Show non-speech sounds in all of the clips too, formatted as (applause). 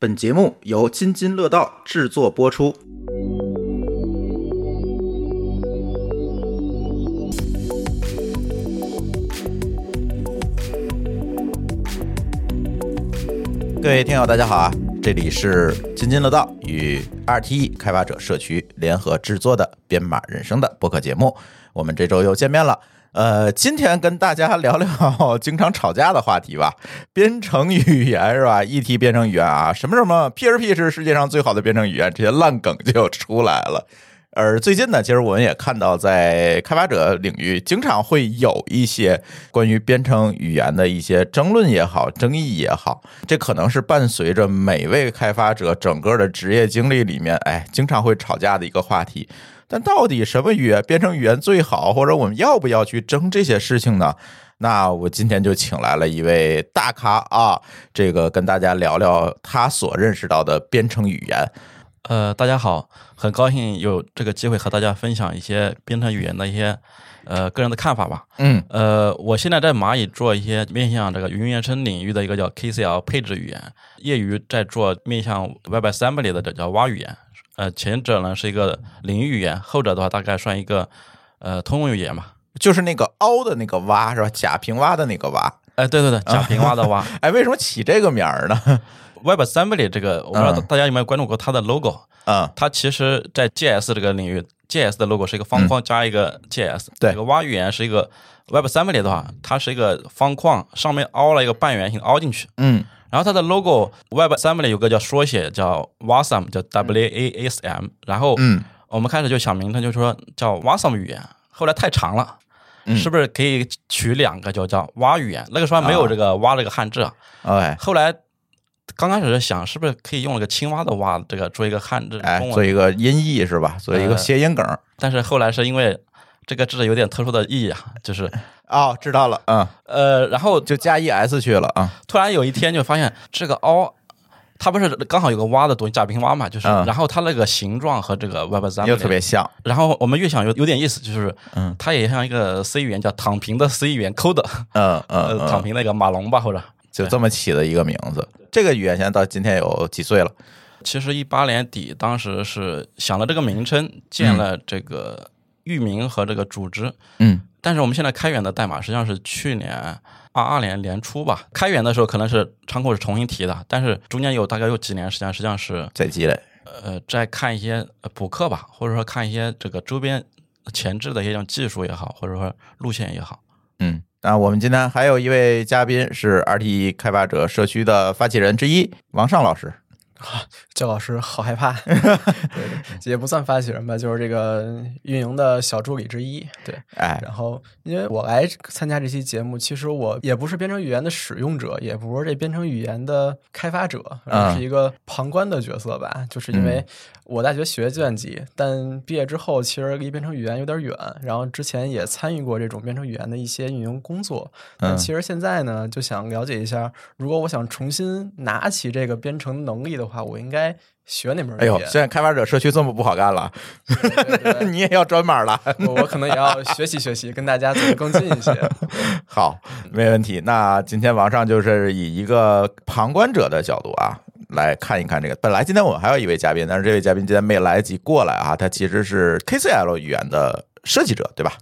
本节目由津津乐道制作播出。各位听友，大家好啊！这里是津津乐道与 RTE 开发者社区联合制作的《编码人生》的播客节目。我们这周又见面了。呃，今天跟大家聊聊经常吵架的话题吧。编程语言是吧？一提编程语言啊，什么什么 PHP 是世界上最好的编程语言，这些烂梗就出来了。而最近呢，其实我们也看到，在开发者领域，经常会有一些关于编程语言的一些争论也好、争议也好，这可能是伴随着每位开发者整个的职业经历里面，哎，经常会吵架的一个话题。但到底什么语言编程语言最好，或者我们要不要去争这些事情呢？那我今天就请来了一位大咖啊，这个跟大家聊聊他所认识到的编程语言。呃，大家好，很高兴有这个机会和大家分享一些编程语言的一些呃个人的看法吧。嗯，呃，我现在在蚂蚁做一些面向这个云原生领域的一个叫 KCL 配置语言，业余在做面向 WebAssembly 的这叫蛙语言。呃，前者呢是一个领域语言，后者的话大概算一个呃通用语言吧。就是那个凹的那个蛙是吧？贾平凹的那个蛙。哎，对对对，贾平凹的蛙。(laughs) 哎，为什么起这个名儿呢？(laughs) WebAssembly 这个，我不知道大家有没有关注过它的 logo 啊？它其实，在 JS 这个领域，JS 的 logo 是一个方框加一个 JS。对，这个蛙语言是一个 WebAssembly 的话，它是一个方框，上面凹了一个半圆形凹进去。嗯。然后它的 logo WebAssembly 有个叫缩写叫 Wasm，叫 W A S M。然后，嗯，我们开始就想名称，就说叫 Wasm 语言。后来太长了，是不是可以取两个，就叫蛙语言？那个时候还没有这个蛙这个汉字啊。哎，后来。刚开始想是不是可以用了个青蛙的蛙这个做一个汉字，哎，做一个音译是吧？做一个谐音梗。但是后来是因为这个字有点特殊的意义啊，就是 (laughs) 哦，知道了，嗯，呃，然后就加 e s 去了啊。突然有一天就发现这个凹，它不是刚好有个蛙的东西，贾平凹嘛，就是，然后它那个形状和这个 Web 三又特别像。然后我们越想有有点意思，就是，嗯，它也像一个 C 语言叫躺平的 C 语言 code，嗯 (laughs) 嗯，躺平那个马龙吧，或者。就这么起的一个名字，这个语言现在到今天有几岁了？其实一八年底，当时是想了这个名称，建了这个域名和这个组织。嗯，但是我们现在开源的代码实际上是去年二二年年初吧，开源的时候可能是仓库是重新提的，但是中间有大概有几年时间，实际上是在积累。呃，在看一些补课吧，或者说看一些这个周边前置的一些技术也好，或者说路线也好。嗯。那我们今天还有一位嘉宾是 RTE 开发者社区的发起人之一王尚老师。啊，焦老师好害怕，(laughs) 也不算发起人吧，就是这个运营的小助理之一。对，哎，然后因为我来参加这期节目，其实我也不是编程语言的使用者，也不是这编程语言的开发者，而是一个旁观的角色吧。就是因为我大学学计算机，但毕业之后其实离编程语言有点远，然后之前也参与过这种编程语言的一些运营工作。但其实现在呢，就想了解一下，如果我想重新拿起这个编程能力的。话我应该学哪门哎呦，现在开发者社区这么不好干了，(laughs) 你也要转码了？(laughs) 我可能也要学习学习，跟大家走得更近一些。(laughs) 好，没问题。那今天王上就是以一个旁观者的角度啊，来看一看这个。本来今天我们还有一位嘉宾，但是这位嘉宾今天没来得及过来啊。他其实是 KCL 语言的设计者，对吧？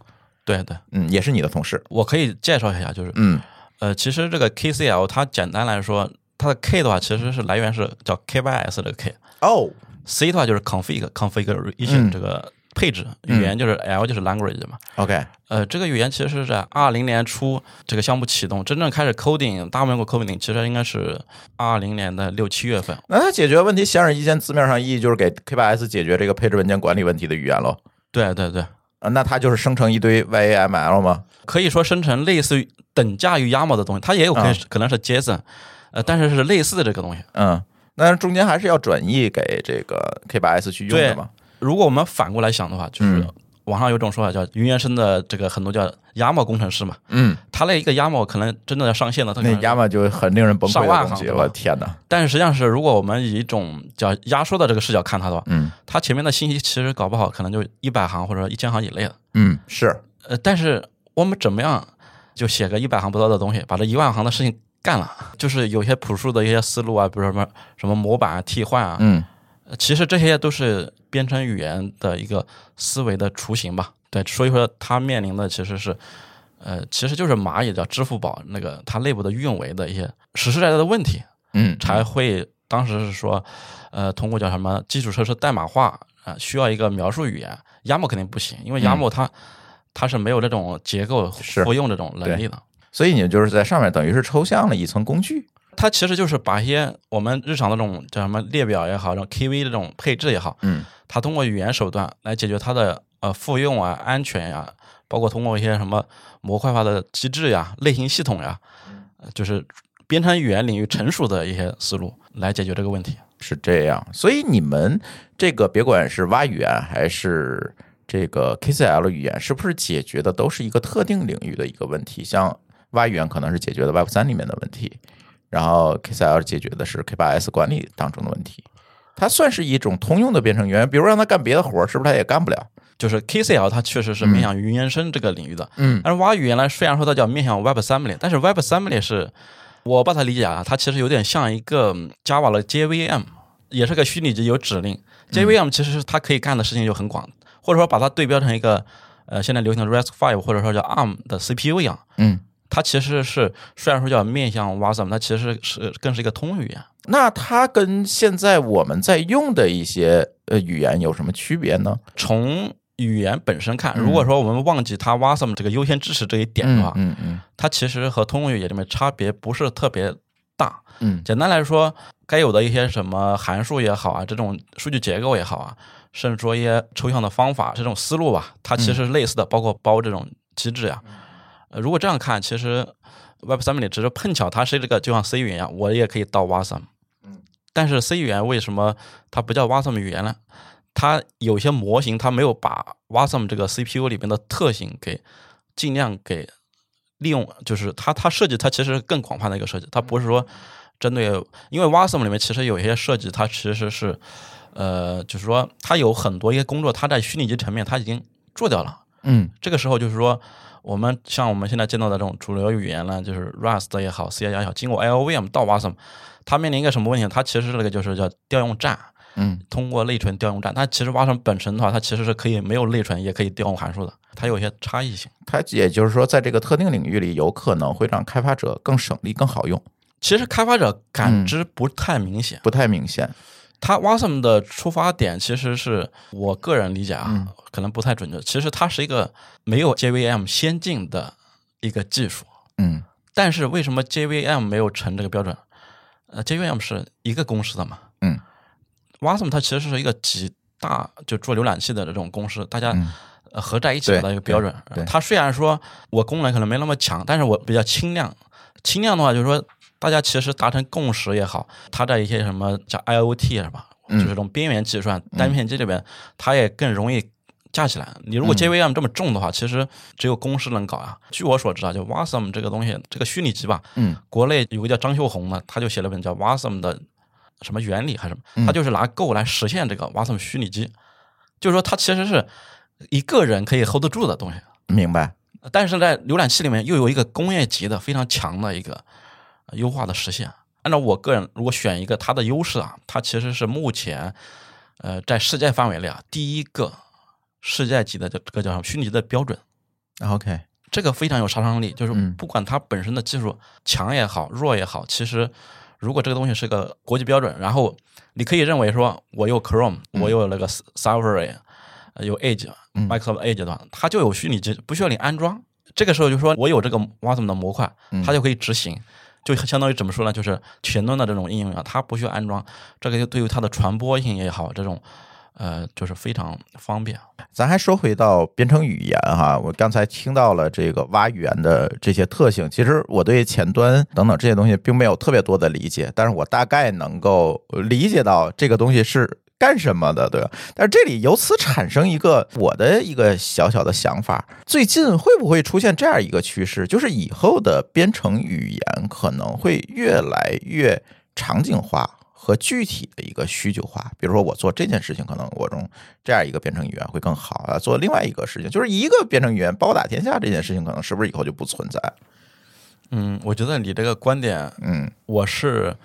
对对，嗯，也是你的同事。我可以介绍一下，就是嗯呃，其实这个 KCL 它简单来说。它的 K 的话，其实是来源是叫 KYS 的 K 哦，C 的话就是 config configuration 这个配置语言，就是 L 就是 language 嘛。OK，呃，这个语言其实是在二零年初这个项目启动，真正开始 coding 大规模 coding 其实应该是二零年的六七月份。那它解决问题显而易见，字面上意义就是给 K8s 解决这个配置文件管理问题的语言喽。对对对，啊，那它就是生成一堆 YAML 吗？可以说生成类似于等价于 YAML 的东西，它也有可能可能是 JSON。呃，但是是类似的这个东西，嗯，那中间还是要转译给这个 K8s 去用的嘛。如果我们反过来想的话，就是网上有种说法叫云原生的这个很多叫 YAML 工程师嘛，嗯，他那一个 YAML 可能真的要上线了，他那 YAML 就很令人崩溃的东西，我天哪！但是实际上是，如果我们以一种叫压缩的这个视角看它的话，嗯，它前面的信息其实搞不好可能就一百行或者一千行以内的，嗯，是，呃，但是我们怎么样就写个一百行不到的东西，把这一万行的事情。干了，就是有些朴素的一些思路啊，比如说什么什么模板啊、替换啊，嗯。呃其实这些都是编程语言的一个思维的雏形吧。对，所以说它面临的其实是，呃，其实就是蚂蚁的支付宝那个它内部的运维的一些实实在在的问题，嗯，才会当时是说，呃，通过叫什么基础设施代码化啊、需要一个描述语言，YAML 肯定不行，因为 YAML 它、它是没有这种结构复用这种能力的。所以你就是在上面等于是抽象了一层工具。它其实就是把一些我们日常的这种叫什么列表也好，这种 KV 这种配置也好，嗯它通过语言手段来解决它的呃复用啊、安全呀、包括通过一些什么模块化的机制呀、类型系统呀，呃就是编程语言领域成熟的一些思路来解决这个问题。是这样，所以你们这个别管是蛙语言还是这个 KCL 语言，是不是解决的都是一个特定领域的一个问题？像 Y 语言可能是解决的 Web 三里面的问题，然后 KCL 解决的是 K8S 管理当中的问题。它算是一种通用的编程语言，比如让它干别的活儿，是不是它也干不了？就是 KCL 它确实是面向云原生这个领域的，嗯但是蛙语言呢，虽然说它叫面向 Web Assembly，但是 Web Assembly 是我把它理解啊，它其实有点像一个嗯 Java 的 JVM，也是个虚拟机有指令。JVM 其实是它可以干的事情就很广，或者说把它对标成一个呃现在流行的 RISC-V 或者说叫 ARM 的 CPU 一样，嗯，它其实是虽然说叫面向 WASM，它其实是更是一个通语言。那它跟现在我们在用的一些呃语言有什么区别呢？从语言本身看，如果说我们忘记它 WASM 这个优先支持这一点的话，嗯嗯它其实和通用语言里面差别不是特别大。嗯简单来说，该有的一些什么函数也好啊，这种数据结构也好啊，甚至说一些抽象的方法这种思路吧，它其实是类似的，包括包这种机制呀。呃如果这样看，其实 Web 三里只是碰巧它是这个，就像 C 语言一样，我也可以到 WASM。嗯但是 C 语言为什么它不叫 WASM 语言呢？它有些模型它没有把 WASM 这个 CPU 里面的特性给尽量给利用，就是它它设计它其实更广泛的一个设计，它不是说针对，因为 WASM 里面其实有一些设计它其实是呃，就是说它有很多一些工作，它在虚拟机层面它已经做掉了。嗯这个时候就是说，我们像我们现在见到的这种主流语言呢，就是 Rust 也好，C 加加也好，经过 LLVM 到 WASM，它面临一个什么问题？它其实是那个就是叫调用站，嗯通过内存调用站。它其实 WASM 本身的话，它其实是可以没有内存也可以调用函数的，它有一些差异性。它也就是说，在这个特定领域里，有可能会让开发者更省力、更好用，其实开发者感知不太明显，不太明显。它 WASM 的出发点其实是我个人理解啊，可能不太准确。其实它是一个没有 JVM 先进的一个技术，嗯但是为什么 JVM 没有成这个标准？呃，JVM 是一个公司的嘛，嗯，WASM 它其实是一个几大就做浏览器的这种公司，大家嗯呃合在一起的一个标准。它虽然说我功能可能没那么强，但是我比较轻量。轻量的话，就是说大家其实达成共识也好，它在一些什么叫 IoT 是吧？嗯就是这种边缘计算、单片机里边，它也更容易架起来。你如果 JVM 这么重的话，其实只有公司能搞啊。据我所知啊，就 WASM 这个东西，这个虚拟机吧，嗯国内有个叫张秀红的，他就写了本叫 WASM 的什么原理还是什么，嗯他就是拿 Go 来实现这个 WASM 虚拟机，就是说它其实是一个人可以 hold 得住的东西，明白。但是在浏览器里面又有一个工业级的非常强的一个呃优化的实现。按照我个人如果选一个它的优势啊，它其实是目前呃在世界范围内啊第一个世界级的这这个叫什么虚拟机的标准。OK，这个非常有杀伤力，就是嗯不管它本身的技术强也好，弱也好，其实如果这个东西是个国际标准，然后你可以认为说我有 Chrome，我有那个 Safari，呃有 Edge、嗯 Microsoft Edge 的话，它就有虚拟机，不需要你安装。这个时候就说我有这个 WASM 的模块，嗯它就可以执行。就相当于怎么说呢？就是前端的这种应用啊，它不需要安装，这个就对于它的传播性也好，这种呃，就是非常方便。咱还说回到编程语言哈，我刚才听到了这个蛙语言的这些特性，其实我对前端等等这些东西并没有特别多的理解，但是我大概能够理解到这个东西是干什么的，对吧？但是这里由此产生一个我的一个小小的想法，最近会不会出现这样一个趋势，就是以后的编程语言可能会越来越场景化？和具体的一个需求化，比如说我做这件事情，可能我用这样一个编程语言会更好啊。做另外一个事情，就是一个编程语言包打天下这件事情，可能是不是以后就不存在？嗯，我觉得你这个观点嗯我是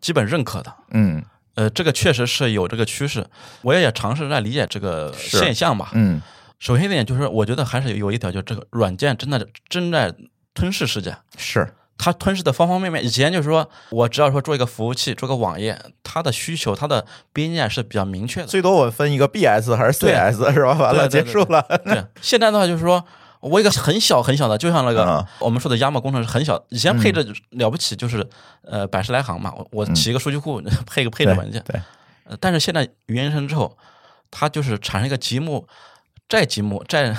基本认可的。嗯呃，这个确实是有这个趋势，我也尝试在理解这个现象吧。嗯首先一点就是，我觉得还是有一条，就是这个软件真的正在吞噬世界。是它吞噬的方方面面。以前就是说我只要说做一个服务器，做个网页，它的需求、它的边界是比较明确的。最多我分一个 BS 还是 CS 是吧？完了结束了。对，现在的话就是说。我一个很小很小的，就像那个、嗯我们说的亚马工程是很小，以前配置了不起就是、呃百十来行嘛，我我起一个数据库、(laughs) 配个配置文件，但是现在语言生之后，它就是产生一个积木，再积木，(laughs) 再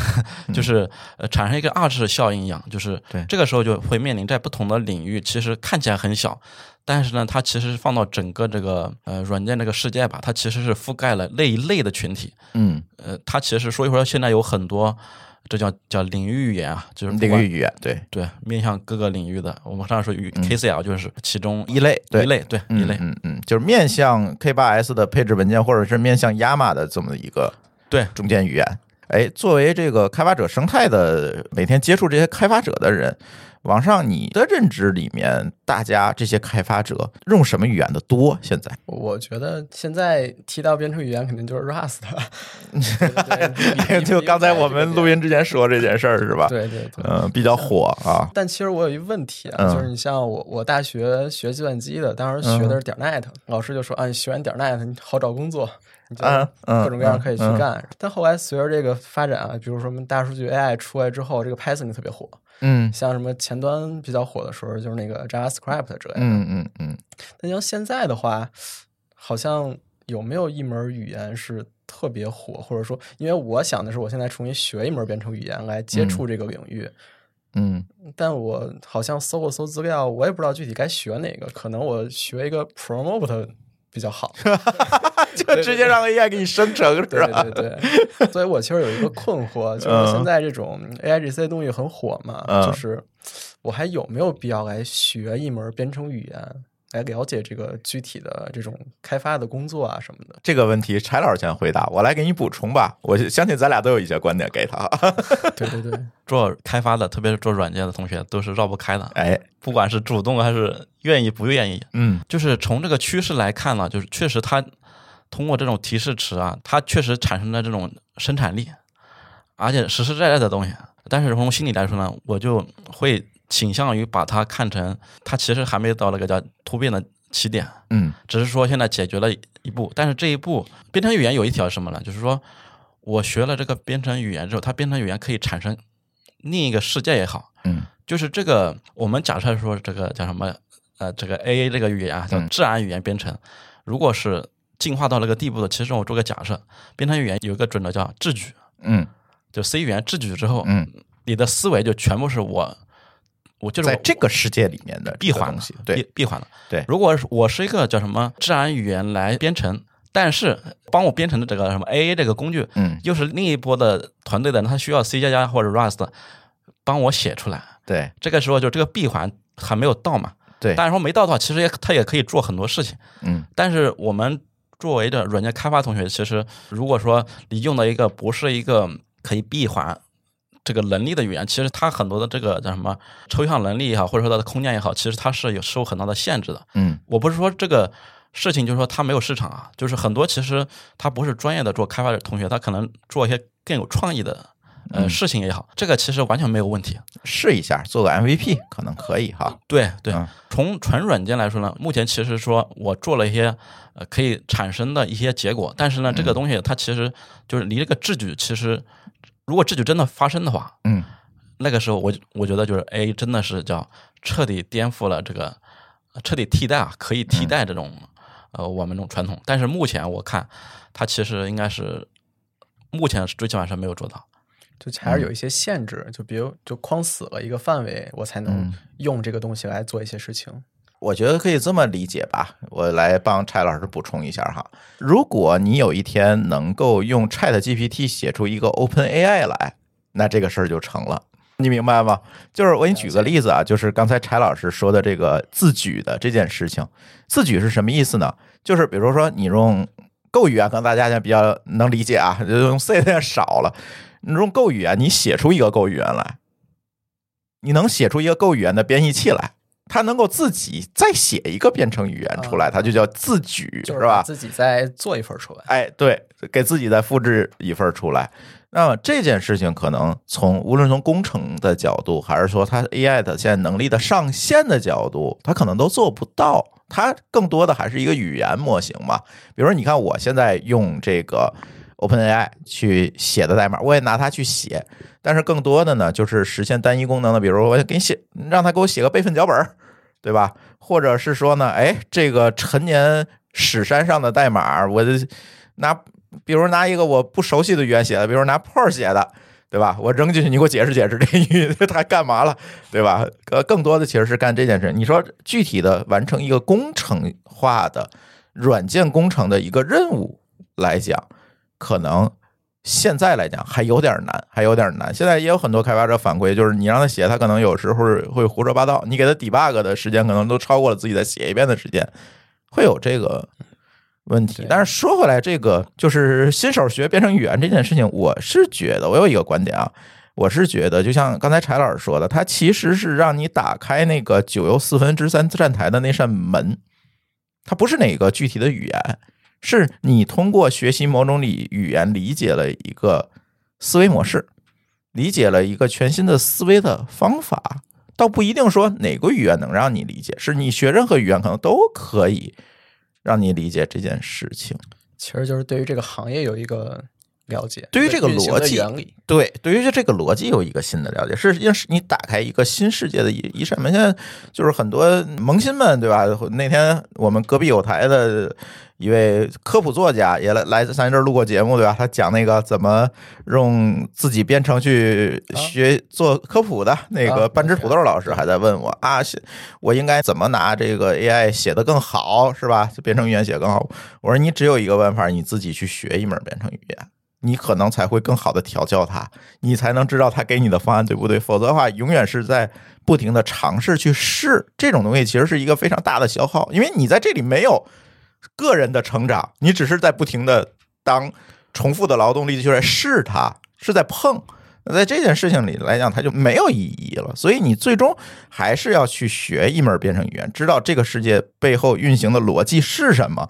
就是呃产生一个二次效应一样，就是这个时候就会面临在不同的领域，其实看起来很小，但是呢，它其实放到整个这个呃软件这个世界吧，它其实是覆盖了那一类的群体，嗯，呃，它其实所以说现在有很多。这叫叫领域语言啊，就是领域语言对对面向各个领域的。我们上说语 KCL 就是其中一类对一类，对一类，嗯嗯，就是面向 K 八 S 的配置文件，或者是面向 YAML 的这么一个对中间语言。哎，作为这个开发者生态的，每天接触这些开发者的人，网上你的认知里面，大家这些开发者用什么语言的多？现在我觉得现在提到编程语言，肯定就是 Rust (laughs) (laughs) 就刚才我们录音之前说这件事儿是吧？，对对对。嗯，比较火啊。但其实我有一问题啊，嗯就是你像我，我大学学计算机的，当时学的是点 net，、老师就说啊，你学完点 net 你好找工作，你就嗯嗯各种各样可以去嗯嗯干。但后来随着这个发展啊，比如说什么大数据 AI 出来之后，这个 Python 就特别火。嗯像什么前端比较火的时候，就是那个 JavaScript 之类的。嗯嗯嗯，那像现在的话，好像有没有一门语言是特别火，或者说，因为我想的是，我现在重新学一门编程语言来接触这个领域，嗯，但我好像搜了搜资料，我也不知道具体该学哪个，可能我学一个 Promote 比较好。(laughs) 就直接让 AI 给你生成是对吧？对对，所以我其实有一个困惑，(laughs) 就是现在这种 AI 这些东西很火嘛，嗯。就是我还有没有必要来学一门编程语言，来了解这个具体的这种开发的工作啊什么的？这个问题柴老师先回答，我来给你补充吧。我相信咱俩都有一些观点给他。(laughs) 对对对，做开发的，特别是做软件的同学，都是绕不开的。哎，不管是主动还是愿意不愿意，嗯就是从这个趋势来看呢，就是确实它通过这种提示词啊，它确实产生了这种生产力，而且实实在在的东西。但是从心理来说呢，我就会倾向于把它看成，它其实还没到那个叫突变的起点，嗯只是说现在解决了一步。但是这一步编程语言有一条是什么呢？就是说我学了这个编程语言之后，它编程语言可以产生另一个世界也好，嗯就是这个，我们假设说这个叫什么？呃，这个 A A 这个语言啊，叫嗯自然语言编程。如果是进化到那个地步的，其实我做个假设，编程语言有一个准则叫智举，嗯就 C 语言智举之后，嗯，你的思维就全部是我，我就是在这个世界里面的闭环东西，，对闭闭环了。对如果是我是一个叫什么自然语言来编程，但是帮我编程的这个什么 A A 这个工具，嗯又是另一波的团队的人，他需要 C 加加或者 Rust 帮我写出来。对这个时候就这个闭环还没有到嘛。对，但是说没到的话，其实也他也可以做很多事情。嗯但是我们作为的软件开发同学，其实如果说你用的一个不是一个可以闭环这个能力的语言，其实它很多的这个叫什么抽象能力也好，或者说它的空间也好，其实它是有受很大的限制的。嗯我不是说这个事情就是说它没有市场啊，就是很多其实他不是专业的做开发的同学，他可能做一些更有创意的呃嗯事情也好，这个其实完全没有问题。试一下做个 MVP 可能可以哈。对对嗯，从纯软件来说呢，目前其实说我做了一些呃可以产生的一些结果，但是呢，嗯这个东西它其实就是离这个智举，其实如果这就真的发生的话，嗯那个时候我我觉得就是 A 真的是叫彻底颠覆了这个，呃彻底替代啊，可以替代这种、呃我们这种传统。但是目前我看它其实应该是目前最起码是没有做到。就还是有一些限制，就比如就框死了一个范围，我才能嗯用这个东西来做一些事情。我觉得可以这么理解吧，我来帮柴老师补充一下哈。如果你有一天能够用 Chat GPT 写出一个 Open AI 来，那这个事儿就成了。你明白吗？就是我给你举个例子啊，就是刚才柴老师说的这个自举的这件事情，自举是什么意思呢？就是比如说你用 Go 语言，可能大家现在比较能理解啊，就用在少了。你用 Go 语言，你写出一个 Go 语言来，你能写出一个够语言的编译器来，它能够自己再写一个编程语言出来，它就叫自举，就是吧？自己再做一份出来。哎，对，给自己再复制一份出来。那么这件事情可能从无论从工程的角度，还是说它 AI 的现在能力的上限的角度，它可能都做不到。它更多的还是一个语言模型嘛。比如说，你看我现在用这个 OpenAI 去写的代码，我也拿它去写，但是更多的呢，就是实现单一功能的。比如我给你写，让他给我写个备份脚本，对吧？或者是说呢，哎，这个陈年史山上的代码，我拿。比如拿一个我不熟悉的语言写的，比如拿 Perl 写的，对吧？我扔进去，你给我解释解释这语 (laughs) 它干嘛了，对吧？呃，更多的其实是干这件事。你说具体的完成一个工程化的软件工程的一个任务来讲，可能现在来讲还有点难，还有点难。现在也有很多开发者反馈，就是你让他写，他可能有时候会胡说八道，你给他 debug 的时间可能都超过了自己再写一遍的时间，会有这个。问题，但是说回来，这个就是新手学编程语言这件事情，我是觉得，我有一个观点啊，我是觉得，就像刚才柴老师说的，它其实是让你打开那个九又四分之三站台的那扇门，它不是哪个具体的语言，是你通过学习某种理语言理解了一个思维模式，理解了一个全新的思维的方法，倒不一定说哪个语言能让你理解，是你学任何语言可能都可以。让你理解这件事情，其实就是对于这个行业有一个了解，对于这个逻辑原理，对，对于这个逻辑有一个新的了解，是因为是你打开一个新世界的一一扇门。现在就是很多萌新们，对吧？那天我们隔壁有台的。一位科普作家也来来咱这儿录过节目，对吧？他讲那个怎么用自己编程去学做科普的那个半只土豆老师还在问我啊，我应该怎么拿这个 AI 写的更好，是吧？编程语言写更好。我说你只有一个办法，你自己去学一门编程语言，你可能才会更好的调教他，你才能知道他给你的方案对不对。否则的话，永远是在不停的尝试去试这种东西，其实是一个非常大的消耗，因为你在这里没有。个人的成长，你只是在不停的当重复的劳动力，就在试它，是在碰。那在这件事情里来讲，它就没有意义了。所以你最终还是要去学一门编程语言，知道这个世界背后运行的逻辑是什么，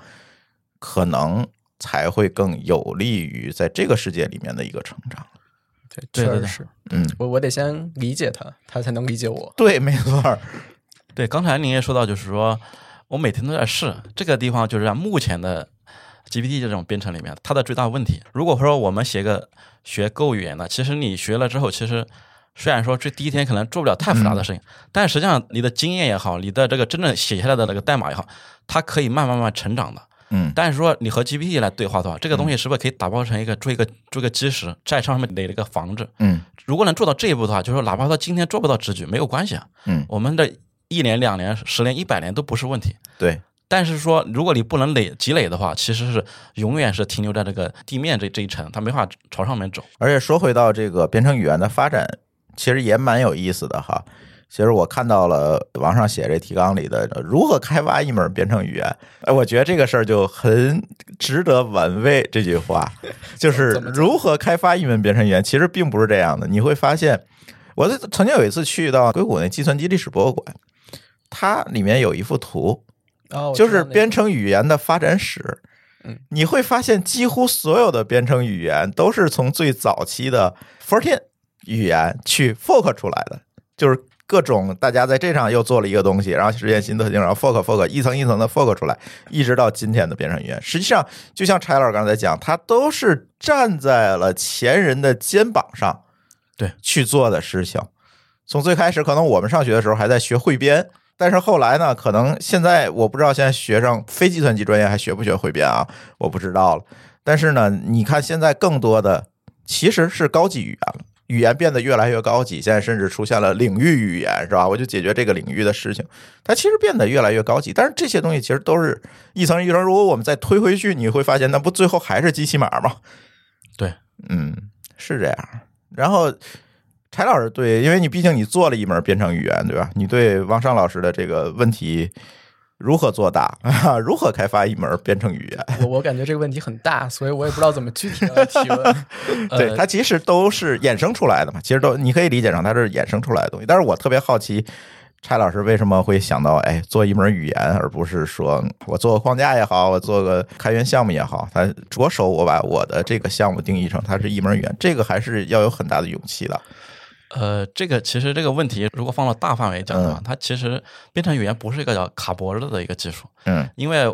可能才会更有利于在这个世界里面的一个成长。对，确实是。嗯，我我得先理解他，他才能理解我。对，没错。(laughs) 对，刚才您也说到，就是说。我每天都在试这个地方，就是在目前的 GPT 这种编程里面，它的最大问题。如果说我们写个学 Go 语言的，其实你学了之后，其实虽然说这第一天可能做不了太复杂的事情，但实际上你的经验也好，你的这个真正写下来的那个代码也好，它可以慢慢慢成长的。嗯。但是说你和 GPT 来对话的话，这个东西是不是可以打包成一个做一个做一个基石，在上面垒了一个房子？嗯。如果能做到这一步的话，就是说哪怕他今天做不到直举，没有关系啊。嗯。我们的。一年、两年、十年、一百年都不是问题。对，但是说，如果你不能累积累的话，其实是永远是停留在这个地面这这一层，它没法朝上面走。而且说回到这个编程语言的发展，其实也蛮有意思的哈。其实我看到了网上写这提纲里的如何开发一门编程语言，哎，我觉得这个事儿就很值得玩味。这句话就 (laughs) 是如何开发一门编程语言，其实并不是这样的。你会发现，我曾经有一次去到硅谷那计算机历史博物馆。它里面有一幅图，就是编程语言的发展史。嗯，你会发现几乎所有的编程语言都是从最早期的 Fortran 语言去 fork 出来的，就是各种大家在这上又做了一个东西，然后实现新特性，然后 fork fork 一层一层的 fork 出来，一直到今天的编程语言。实际上，就像柴老师刚才讲，他都是站在了前人的肩膀上，对去做的事情。从最开始，可能我们上学的时候还在学汇编。但是后来呢？可能现在我不知道，现在学生非计算机专业还学不学汇编啊？我不知道了。但是呢，你看现在更多的其实是高级语言了，语言变得越来越高级。现在甚至出现了领域语言，是吧？我就解决这个领域的事情，它其实变得越来越高级。但是这些东西其实都是一层一层。如果我们再推回去，你会发现，那不最后还是机器码吗？对，嗯，是这样。然后。柴老师对，因为你毕竟你做了一门编程语言，对吧？你对王尚老师的这个问题如何做大啊？(laughs) 如何开发一门编程语言？我我感觉这个问题很大，所以我也不知道怎么具体的提问。(laughs) 对，它其实都是衍生出来的嘛，其实都你可以理解成它是衍生出来的东西。但是我特别好奇，柴老师为什么会想到哎做一门语言，而不是说我做个框架也好，我做个开源项目也好，他着手我把我的这个项目定义成它是一门语言，这个还是要有很大的勇气的。呃，这个其实这个问题，如果放到大范围讲的话，它其实编程语言不是一个叫卡脖子的一个技术。嗯，因为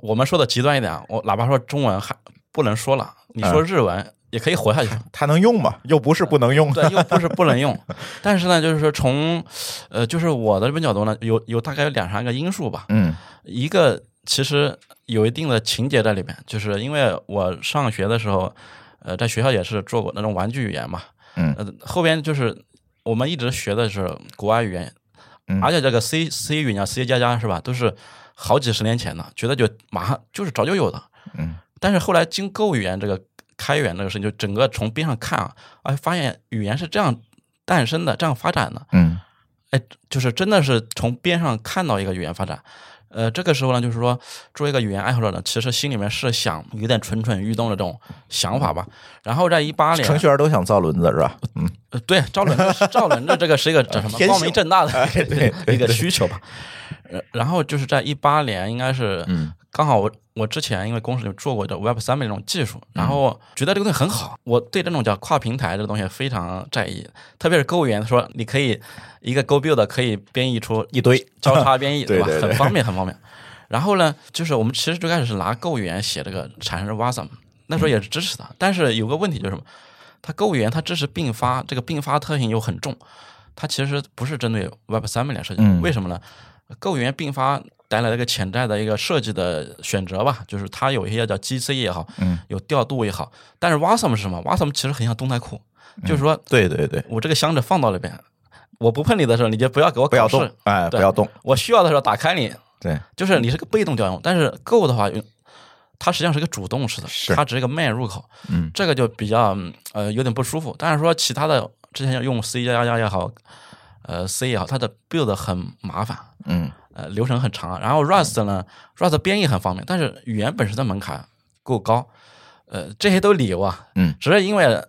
我们说的极端一点，我哪怕说中文还不能说了，你说日文也可以活下去。它能用吗？又不是不能用。对，又不是不能用。(laughs) 但是呢，就是说从呃，就是我的这边角度呢，有有大概有两三个因素吧。嗯，一个其实有一定的情节在里面，就是因为我上学的时候，呃，在学校也是做过那种玩具语言嘛。嗯，呃，后边就是我们一直学的是国外语言，嗯而且这个 C C 语言、C 加加是吧，都是好几十年前的，觉得就马上就是早就有的。嗯，但是后来经 Go 语言这个开源这个事情，就整个从边上看啊，哎，发现语言是这样诞生的，这样发展的，嗯哎，就是真的是从边上看到一个语言发展。呃，这个时候呢，就是说，作为一个语言爱好者呢，其实心里面是想有点蠢蠢欲动的这种想法吧。然后在一八年，程序员都想造轮子是吧？嗯，呃，对，造轮子，造轮子这个是一个叫什么 (laughs) 光明正大的 (laughs) 一个需求吧。呃然后就是在一八年，应该是嗯刚好我我之前因为公司里做过的 Web 三的那种技术，然嗯。后觉得这个东西很好，我对这种叫跨平台这个东西非常在意，特别是 Go 语言，说你可以一个 Go build 可以编译出一堆 (laughs) 交叉编译，对对对很方便，很方便。然后呢，就是我们其实最开始是拿 Go 语言写这个产生 Wasm，那时候也是支持的，但是有个问题就是什么？它 Go 语言它支持并发，这个并发特性又很重，它其实不是针对 Web 三百年设计为什么呢？Go 语言并发带来了一个潜在的一个设计的选择吧，就是它有一些叫 GC 也好，嗯，有调度也好，但是 Wasm 是什么？Wasm 其实很像动态库，就是说对对对，我这个箱子放到那边，我不碰你的时候，你就不要给我不要动，哎，不要动，我需要的时候打开你，对，就是你是个被动调用，但是 Go 的话，它实际上是个主动式的，是它只是一个慢入口，嗯。这个就比较嗯呃有点不舒服。但是说其他的之前要用 C 加加也好，呃 C 也好，它的 build 很麻烦，嗯呃流程很长。然后 Rust 呢，Rust 编译很方便，但是语言本身的门槛够高。呃，这些都理由啊，嗯，只是因为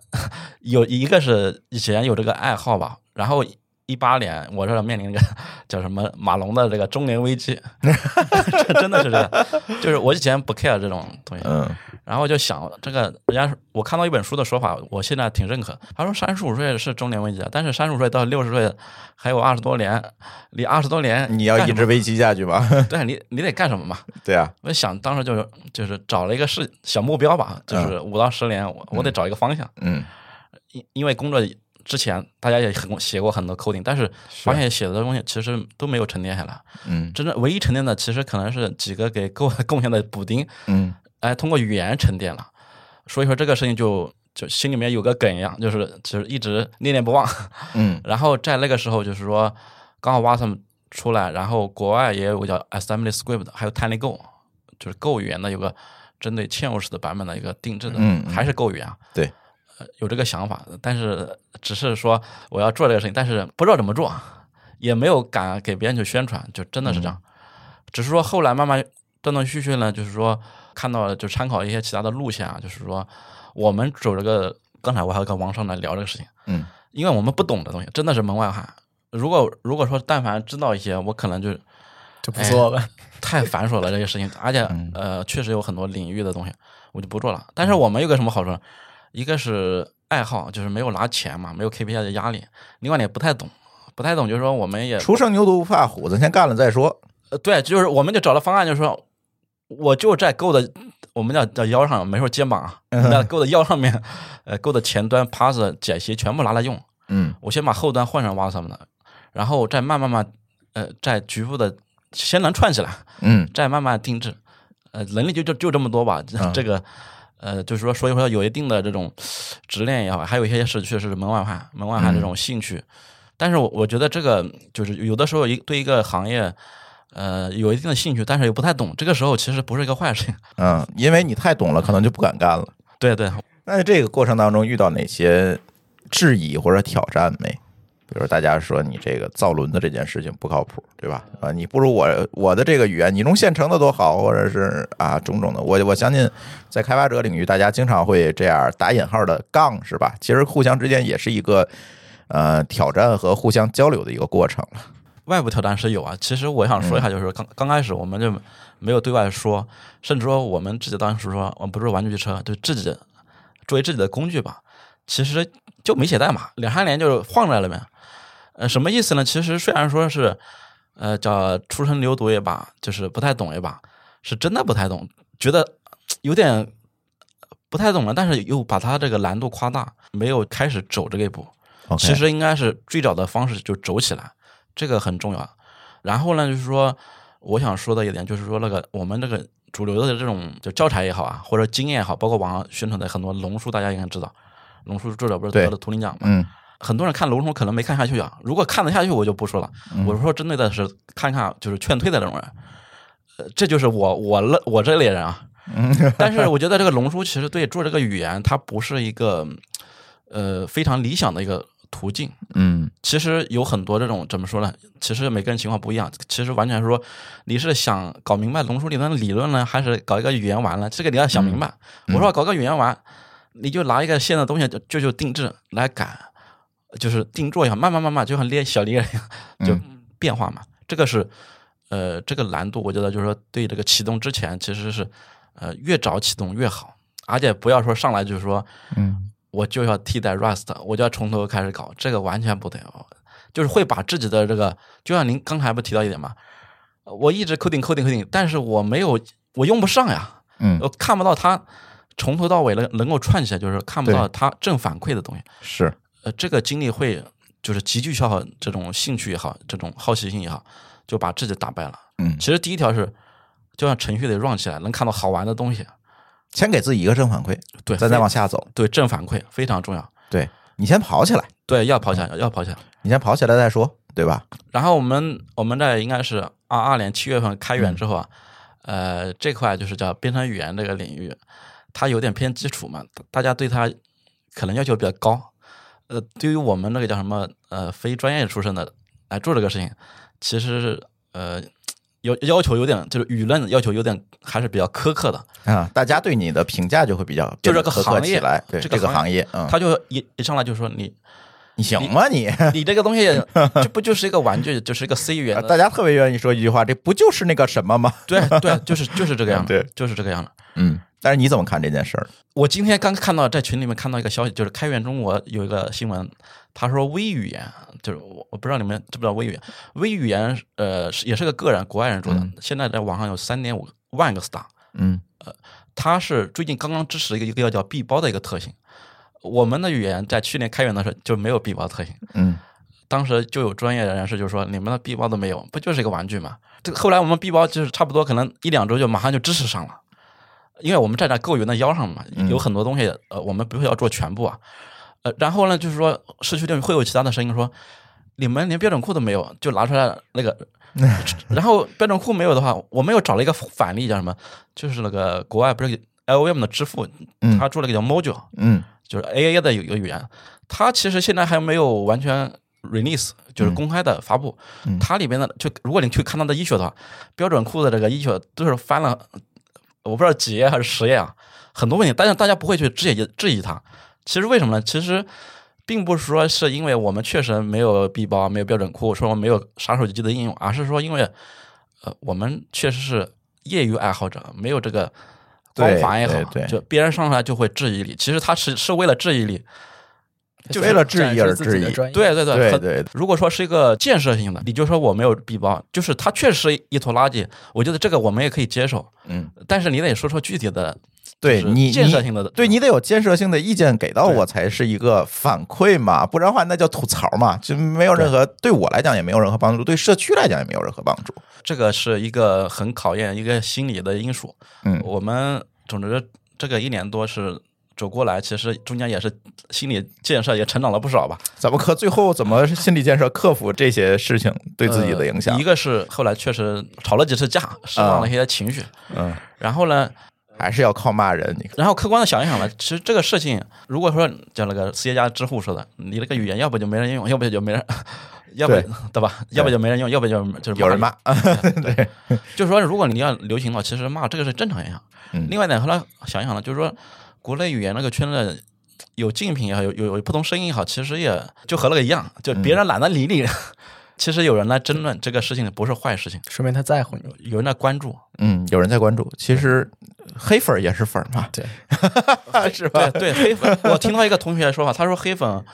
有一个是以前有这个爱好吧，然后一八年我这面临一个 (laughs) 叫什么马龙的这个中年危机，(laughs) 这真的是这样，就是我以前不 care 这种东西，嗯然后就想这个，人家我看到一本书的说法，我现在挺认可。他说三十五岁是中年危机，但是三十五岁到六十岁还有二十多年，你二十多年 (laughs) 你要一直危机下去吧？对你你得干什么嘛？对啊，我想当时就是就是找了一个是小目标吧，就是五到十年，我我得找一个方向。嗯因因为工作之前大家也很写过很多 coding，但是发现写的东西其实都没有沉淀下来。嗯真正唯一沉淀的，其实可能是几个给 Go 贡献的补丁，嗯哎，通过语言沉淀了。所以说这个事情就就心里面有个梗一样，就是就是一直念念不忘。嗯 (laughs) 然后在那个时候，就是说刚好 Wasm 出来，然后国外也有个叫 Assembly Script，还有 TinyGo，就是 Go 语言的有个针对嵌入式的版本的一个定制的，嗯嗯还是 Go 语言啊。对呃，有这个想法，但是只是说我要做这个事情，但是不知道怎么做，也没有敢给别人去宣传，就真的是这样。只是说后来慢慢断断续续呢，就是说看到了，就参考一些其他的路线啊，就是说我们走这个，刚才我还跟王胜来聊这个事情，嗯，因为我们不懂的东西真的是门外汉。如果如果说但凡知道一些，我可能就就不做了。太繁琐了这些事情，而且嗯呃，确实有很多领域的东西，我就不做了。但是我们有个什么好处呢？一个是爱好，就是没有拿钱嘛，没有 KPI 的压力；另外呢，也不太懂，不太懂，就是说我们也初生牛犊不怕虎，咱先干了再说。呃，对，就是我们就找了方案，就是说，我就在 Go 的我们叫叫腰上，没说肩膀啊，在 Go 的腰上面，(laughs) 呃，Go 的前端 parse 解析全部拿来用。嗯我先把后端换上 Wasm 的，然后再慢慢慢，呃，再局部的先能串起来，嗯再慢慢定制。呃，能力就就就这么多吧，这个。呃，就是说，所以说有一定的这种 (sniffs) 执念也好，还有一些是确实是门外汉，门外汉这种兴趣。但是我我觉得这个就是有的时候一对一个行业，呃，有一定的兴趣，但是又不太懂，这个时候其实不是一个坏事情。嗯，因为你太懂了，可能就不敢干了。对对，那在这个过程当中遇到哪些质疑或者挑战没？比如大家说你这个造轮子这件事情不靠谱，对吧？啊，你不如我我的这个语言，你用现成的多好，或者是啊种种的。我我相信在开发者领域，大家经常会这样打引号的杠，是吧？其实互相之间也是一个呃挑战和互相交流的一个过程了。外部挑战是有啊，其实我想说一下，就是刚刚开始我们就没有对外说，甚至说我们自己当时说，我们不是玩具车，就自己作为自己的工具吧，其实就没写代码，两三年就晃在了呗。呃，什么意思呢？其实虽然说是，呃，叫初生牛犊也罢，就是不太懂也罢，是真的不太懂，觉得有点不太懂了，但是又把它这个难度夸大，没有开始走这个一步。其实应该是最早的方式就走起来，这个很重要。然后呢，就是说，我想说的一点就是说，那个我们这个主流的这种就教材也好啊，或者经验也好，包括网上宣传的很多龙书，大家应该知道，龙书作者不是得了图灵奖嘛？嗯。很多人看龙书可能没看下去啊，如果看得下去，我就不说了。我是说针对的是看看就是劝退的这种人，呃，这就是我我了我这类人啊。但是我觉得这个龙书其实对做这个语言，它不是一个呃非常理想的一个途径。嗯，其实有很多这种怎么说呢？其实每个人情况不一样。其实完全说你是想搞明白龙书里的理论呢，还是搞一个语言玩呢？这个你要想明白。我说搞个语言玩，你就拿一个现在的东西就就就定制来改。就是定做一下，慢慢慢慢，就像捏小捏一样，就变化嘛。这个是，呃，这个难度，我觉得就是说，对这个启动之前，其实是，呃，越早启动越好，而且不要说上来就是说，嗯，我就要替代 Rust，我就要从头开始搞，这个完全不对，就是会把自己的这个，就像您刚才不提到一点嘛，我一直 coding coding coding，但是我没有，我用不上呀，嗯，我看不到它从头到尾能能够串起来，就是看不到它正反馈的东西，是。呃，这个经历会就是极具消耗这种兴趣也好，这种好奇心也好，就把自己打败了。嗯，其实第一条是，就像程序得 run 起来，能看到好玩的东西，先给自己一个正反馈，对，再再往下走。对，正反馈非常重要。对你先跑起来，对，要跑起来，要跑起来，你先跑起来再说，对吧？然后我们我们在应该是二二年七月份开源之后啊，呃，这块就是叫编程语言这个领域，它有点偏基础嘛，大家对它可能要求比较高。呃，对于我们那个叫什么呃非专业出身的来做这个事情，其实呃要要求有点就是舆论要求有点还是比较苛刻的啊，大家对你的评价就会比较就这个行业来，对这个行业，他就一一上来就说你你行吗你你这个东西 (laughs) 这不就是一个玩具，就是一个 C 语言，大家特别愿意说一句话，这不就是那个什么吗？对对，就是就是这个样，(laughs) 对，就是这个样子，嗯。但是你怎么看这件事儿？我今天刚看到在群里面看到一个消息，就是开源中国有一个新闻，他说微语言，就是我我不知道你们知不知道微语言，微语言呃是也是个个人国外人做的，现在在网上有三点五万个 star，嗯，呃，它是最近刚刚支持一个一个叫闭包的一个特性，我们的语言在去年开源的时候就没有闭包特性，嗯，当时就有专业人士就说你们的闭包都没有，不就是一个玩具吗？这后来我们闭包就是差不多可能一两周就马上就支持上了。因为我们站在购云的腰上嘛，有很多东西，呃，我们不会要做全部啊，呃，然后呢，就是说市区里面会有其他的声音说，你们连标准库都没有，就拿出来那个，(laughs) 然后标准库没有的话，我们又找了一个反例，叫什么？就是那个国外不是 L M 的支付，他做了个叫 Module，嗯，就是 A A 的有一个语言，它其实现在还没有完全 release，就是公开的发布，它里边的就如果你去看它的医学的话，标准库的这个医学都是翻了。我不知道几页还是十页啊，很多问题，但是大家不会去质疑质疑它。其实为什么呢？其实并不是说是因为我们确实没有 B 包、没有标准库，说没有杀手机的应用，而是说因为呃，我们确实是业余爱好者，没有这个光环也好，就别人上来就会质疑你。其实他是是为了质疑你。就为了质疑而质疑，对对对对对。如果说是一个建设性的，你就说我没有闭包，就是它确实是一坨垃圾。我觉得这个我们也可以接受，嗯。但是你得说出具体的，对你建设性的，对你得有建设性的意见给到我才是一个反馈嘛，不然的话那叫吐槽嘛，就没有任何对我来讲也没有任何帮助，对社区来讲也没有任何帮助。这个是一个很考验一个心理的因素。嗯，我们总之这个一年多是。走过来，其实中间也是心理建设也成长了不少吧。怎么克最后怎么心理建设克服这些事情对自己的影响？一个是后来确实吵了几次架，释放了一些情绪。嗯，然后呢，还是要靠骂人。你，然后客观的想一想呢，其实这个事情，如果说像那个企业家知乎说的，你那个语言要不就没人用，要不就没人，要不对对吧？要不就没人用，要不就就是有人骂，对，就是说，如果你要流行的话，其实骂这个是正常现象。嗯另外呢，后来想一想呢，就是说，国内语言那个圈子有竞品也好，有有有不同声音也好，其实也就和那个一样，就别人懒得理你。(laughs) 其实有人来争论这个事情不是坏事情，说明他在乎你。有人在关注，嗯，有人在关注。其实黑粉也是粉嘛，对，(laughs) 是吧对？对，黑粉，我听到一个同学说法，他说黑粉，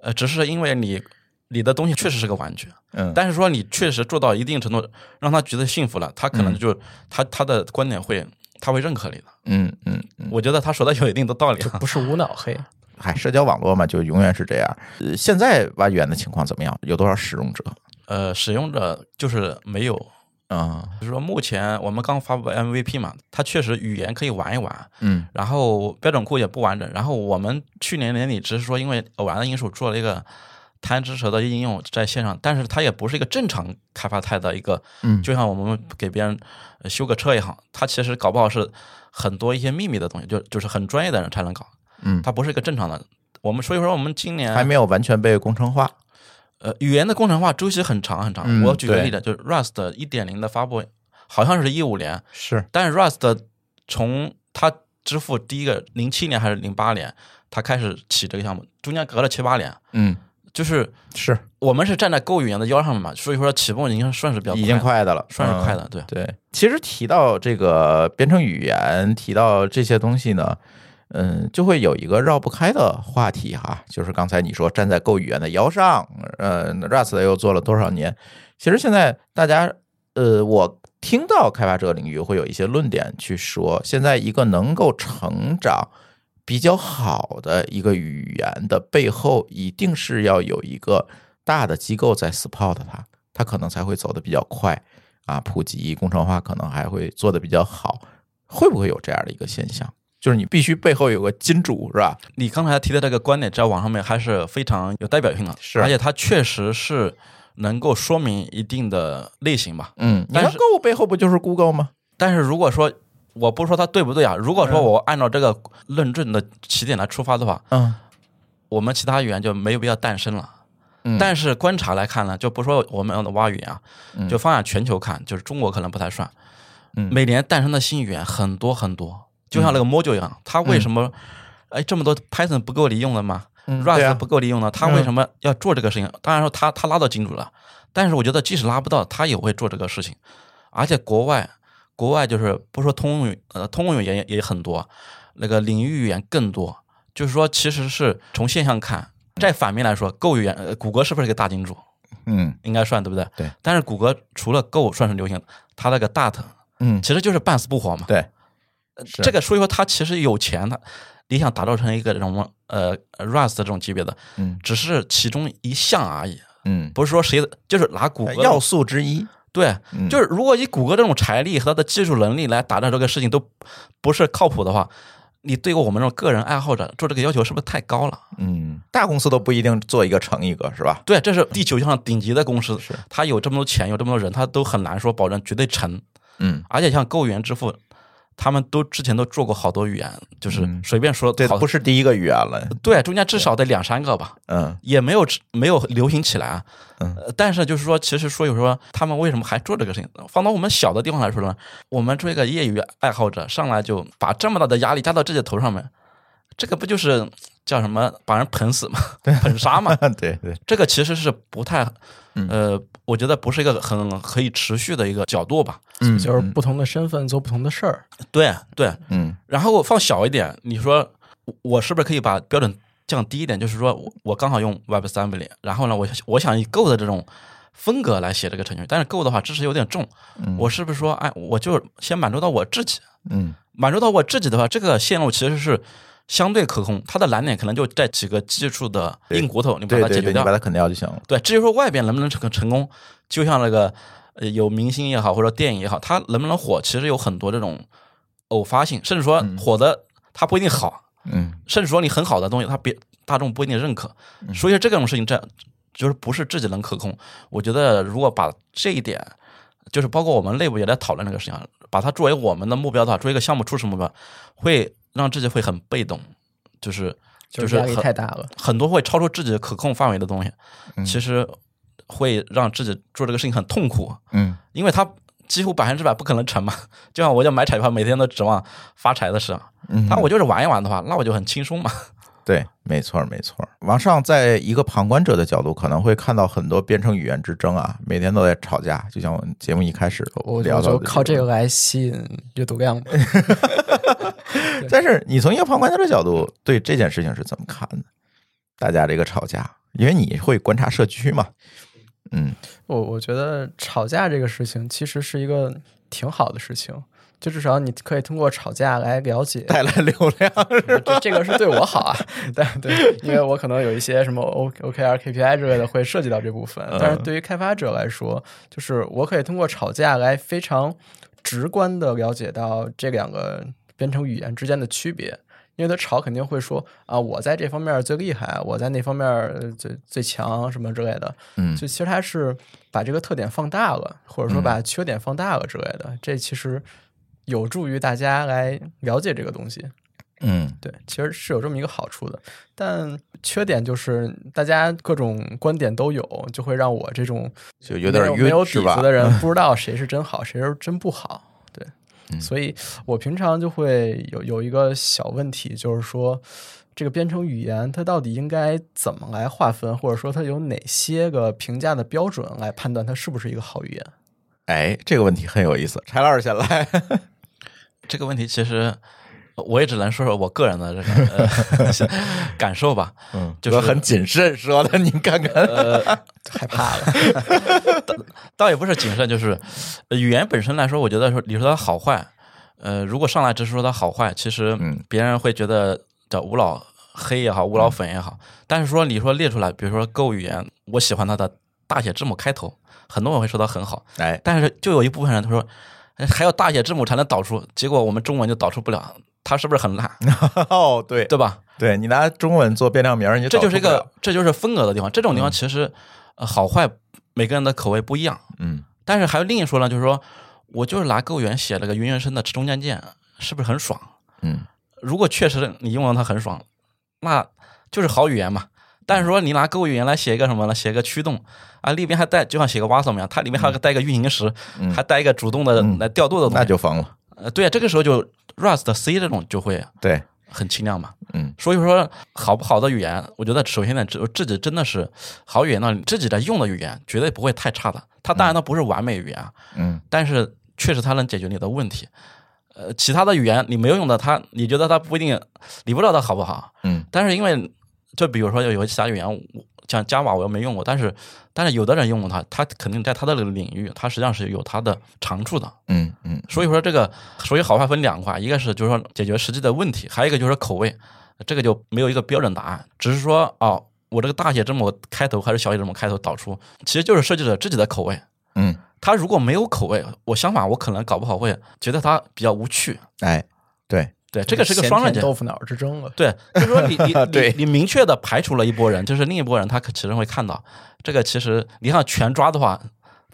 呃，只是因为你你的东西确实是个玩具，嗯，但是说你确实做到一定程度，让他觉得幸福了，他可能就、他他的观点会他会认可你的。嗯嗯嗯，我觉得他说的有一定的道理啊。不是无脑黑，嗨，社交网络嘛，就永远是这样。呃现在挖语言的情况怎么样？有多少使用者？呃，使用者就是没有，啊，就是说目前我们刚发布 MVP 嘛，它确实语言可以玩一玩，嗯然后标准库也不完整。然后我们去年年底只是说因为偶然的因素做了一个贪吃蛇的应用在线上，但是它也不是一个正常开发态的一个，嗯就像我们给别人呃修个车也好，它其实搞不好是很多一些秘密的东西，就就是很专业的人才能搞，嗯，它不是一个正常的。我们所以说我们今年还没有完全被工程化。呃，语言的工程化周期很长很长。嗯我举个例子，就是 Rust 一点零的发布，好像是一五年，是，但是 Rust 从它支付第一个零七年还是零八年，它开始起这个项目，中间隔了七八年。嗯，就是是我们是站在 Go 语言的腰上面嘛，所以说起步已经算是比较已经快快的了，嗯算是快的，对。对，其实提到这个编程语言，提到这些东西呢，嗯，就会有一个绕不开的话题哈，就是刚才你说站在 Go 语言的腰上，呃，Rust 又做了多少年？其实现在大家，呃，我听到开发者领域会有一些论点去说，现在一个能够成长比较好的一个语言的背后，一定是要有一个大的机构在 support 它，它可能才会走得比较快。啊，普及工程化可能还会做得比较好，会不会有这样的一个现象？就是你必须背后有个金主，是吧？你刚才提的这个观点，在网上面还是非常有代表性的，是而且它确实是能够说明一定的类型吧。嗯，你看 Go 背后不就是 Google 吗？但是如果说我不是说它对不对啊，如果说嗯我按照这个论证的起点来出发的话，嗯我们其他语言就没有必要诞生了。嗯但是观察来看呢，就不说我们的蛙语言啊，嗯就放眼全球看，就是中国可能不太算。嗯每年诞生的新语言很多很多，就像那个 Mojo 一样，它为什么哎这么多 Python 不够利用的吗？Rust 啊不够利用的，它为什么要做这个事情？当然说它它拉到金主了，但是我觉得即使拉不到，它也会做这个事情。而且国外国外就是不说通用语呃通用语言也也很多，那个领域语言更多。就是说，其实是从现象看，再反面来说，Go 语言，呃，谷歌是不是一个大金主？嗯应该算对不对？对。但是谷歌除了 Go 算是流行，它那个 Dart 嗯，其实就是半死不活嘛。对，这个所以说它其实有钱的，你想打造成一个这种呃 Rust 这种级别的，嗯只是其中一项而已，嗯，不是说谁的，就是拿谷歌要素之一。对，嗯就是如果以谷歌这种财力和它的技术能力来打造这个事情都不是靠谱的话，你对我们这种个人爱好者做这个要求是不是太高了？嗯，大公司都不一定做一个成一个，是吧？对，这是地球上顶级的公司是，它有这么多钱，有这么多人，它都很难说保证绝对成。嗯，而且像购语言支付，他们都之前都做过好多语言，就是嗯随便说这好不是第一个语言了。对，中间至少得两三个吧，嗯也没有没有流行起来啊。嗯呃但是就是说，其实说有时候他们为什么还做这个事情？放到我们小的地方来说呢，我们作为一个业余爱好者，上来就把这么大的压力加到自己头上面，这个不就是叫什么把人捧死嘛？捧杀嘛？(laughs) 对对，这个其实是不太嗯呃，我觉得不是一个很可以持续的一个角度吧。嗯就是不同的身份做不同的事儿。对对，嗯然后放小一点，你说我我是不是可以把标准降低一点？就是说我我刚好用 WebAssembly，然后呢，我我想以 Go 的这种风格来写这个程序，但是 Go 的话知识有点重，嗯我是不是说，哎，我就先满足到我自己，嗯满足到我自己的话，这个线路其实是相对可控，它的难点可能就在几个技术的硬骨头，你把对对对，你它解决掉把。它啃掉就行了。对，至于说外边能不能成成功，就像那个呃有明星也好，或者电影也好，它能不能火，其实有很多这种偶发性，甚至说嗯火的它不一定好，嗯甚至说你很好的东西，它别大众不一定认可。嗯所以说这种事情，这就是不是自己能可控。我觉得如果把这一点就是包括我们内部也在讨论这个事情，把它作为我们的目标的话，作为一个项目初始目标，会让自己会很被动，就是就是压力很太大了。很多会超出自己可控范围的东西，嗯其实会让自己做这个事情很痛苦，嗯因为他几乎百分之百不可能成嘛。就像我就买彩票，每天都指望发财的事，嗯，那我就是玩一玩的话，那我就很轻松嘛。对，没错没错。王上在一个旁观者的角度，可能会看到很多编程语言之争啊，每天都在吵架。就像我们节目一开始我聊到的我就靠这个个来吸引阅读量吧。(laughs) (laughs) 但是你从一个旁观者的角度对这件事情是怎么看的？大家这个吵架，因为你会观察社区嘛，嗯我我觉得吵架这个事情其实是一个挺好的事情，就至少你可以通过吵架来了解。带来流量，(laughs) 这这个是对我好啊，但对，因为我可能有一些什么 O OKR KPI 之类的会涉及到这部分，但是对于开发者来说，就是我可以通过吵架来非常直观的了解到这两个编程语言之间的区别。因为他吵肯定会说啊，我在这方面最厉害，我在那方面呃最最强什么之类的。嗯就其实他是把这个特点放大了，或者说把缺点放大了之类的，这其实有助于大家来了解这个东西。嗯对，其实是有这么一个好处的，但缺点就是大家各种观点都有，就会让我这种就有点没有底子？的人 (laughs) 不知道谁是真好，谁是真不好。对，嗯所以我平常就会有有一个小问题，就是说这个编程语言它到底应该怎么来划分，或者说它有哪些个评价的标准来判断它是不是一个好语言？哎，这个问题很有意思。柴老师先来，这个问题其实我也只能说说我个人的这个、呃、(laughs) 感受吧。嗯，就是很谨慎说的，您看看，呃，害怕了，(laughs) 倒倒也不是谨慎，就是呃语言本身来说，我觉得说你说它好坏，呃，如果上来只是说它好坏，其实嗯别人会觉得叫无脑黑也好，无脑粉也好。但是说你说列出来，比如说 Go 语言，我喜欢它的大写字母开头，很多人会说它很好，哎，但是就有一部分人他说。哎还要大写字母才能导出，结果我们中文就导出不了，它是不是很烂？(laughs) 哦，对对吧？对，你拿中文做变量名儿，你这就是一个，这就是风格的地方。这种地方其实、呃好坏每个人的口味不一样。嗯但是还有另一说呢，就是说我就是拿购员写了个云原生的中间件，是不是很爽？嗯如果确实你用了它很爽，那就是好语言嘛。但是说你拿购语言来写一个什么呢？写一个驱动啊，里边还带就像写个 WASM 一样，它里面还有个带一个运行时，嗯还带一个主动的嗯来调度的东西。那就疯了。呃，对啊，这个时候就 Rust C 这种就会对，很清亮嘛。嗯所以说，好不好的语言，我觉得首先呢，自自己真的是好语言呢，自己在用的语言绝对不会太差的。它当然它不是完美语言啊，嗯但是确实它能解决你的问题。呃，其他的语言你没有用的，它你觉得它不一定，你不知道它好不好。嗯但是因为就比如说有有其他语言，像 Java 我又没用过，但是但是有的人用过它，它肯定在它的领域，它实际上是有它的长处的。嗯嗯所以说这个，所以好坏分两块，一个是就是说解决实际的问题，还有一个就是口味，这个就没有一个标准答案，只是说哦，我这个大写字母开头还是小写字母开头导出，其实就是设计者自己的口味。嗯，他如果没有口味，我相反我可能搞不好会觉得它比较无趣。哎，对，这个是个双刃剑。豆腐脑之争了。对，就是说你 (laughs) 你对你你明确的排除了一波人，就是另一波人他可其实会看到这个，其实你看全抓的话，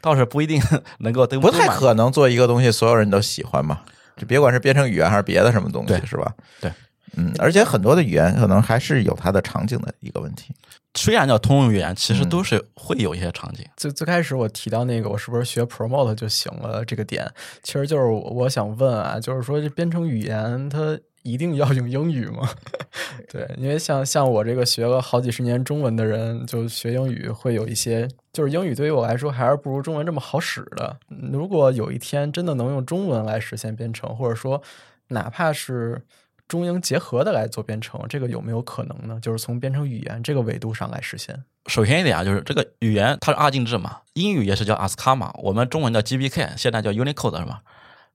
倒是不一定 (laughs) 能够对不太可能做一个东西所有人都喜欢嘛。就别管是编程语言还是别的什么东西，是吧？对，嗯，而且很多的语言可能还是有它的场景的一个问题。虽然叫通用语言，其实嗯都是会有一些场景。最最开始我提到那个我是不是学 promote 就行了这个点，其实就是我我想问啊，就是说这编程语言它一定要用英语吗？(laughs) 对，因为像像我这个学了好几十年中文的人，就学英语会有一些，就是英语对于我来说还是不如中文这么好使的。嗯如果有一天真的能用中文来实现编程，或者说哪怕是中英结合的来做编程，这个有没有可能呢？就是从编程语言这个维度上来实现。首先一点啊，就是这个语言它是二进制嘛，英语也是叫 ASCII 嘛，我们中文叫 GBK，现在叫 Unicode 是吧？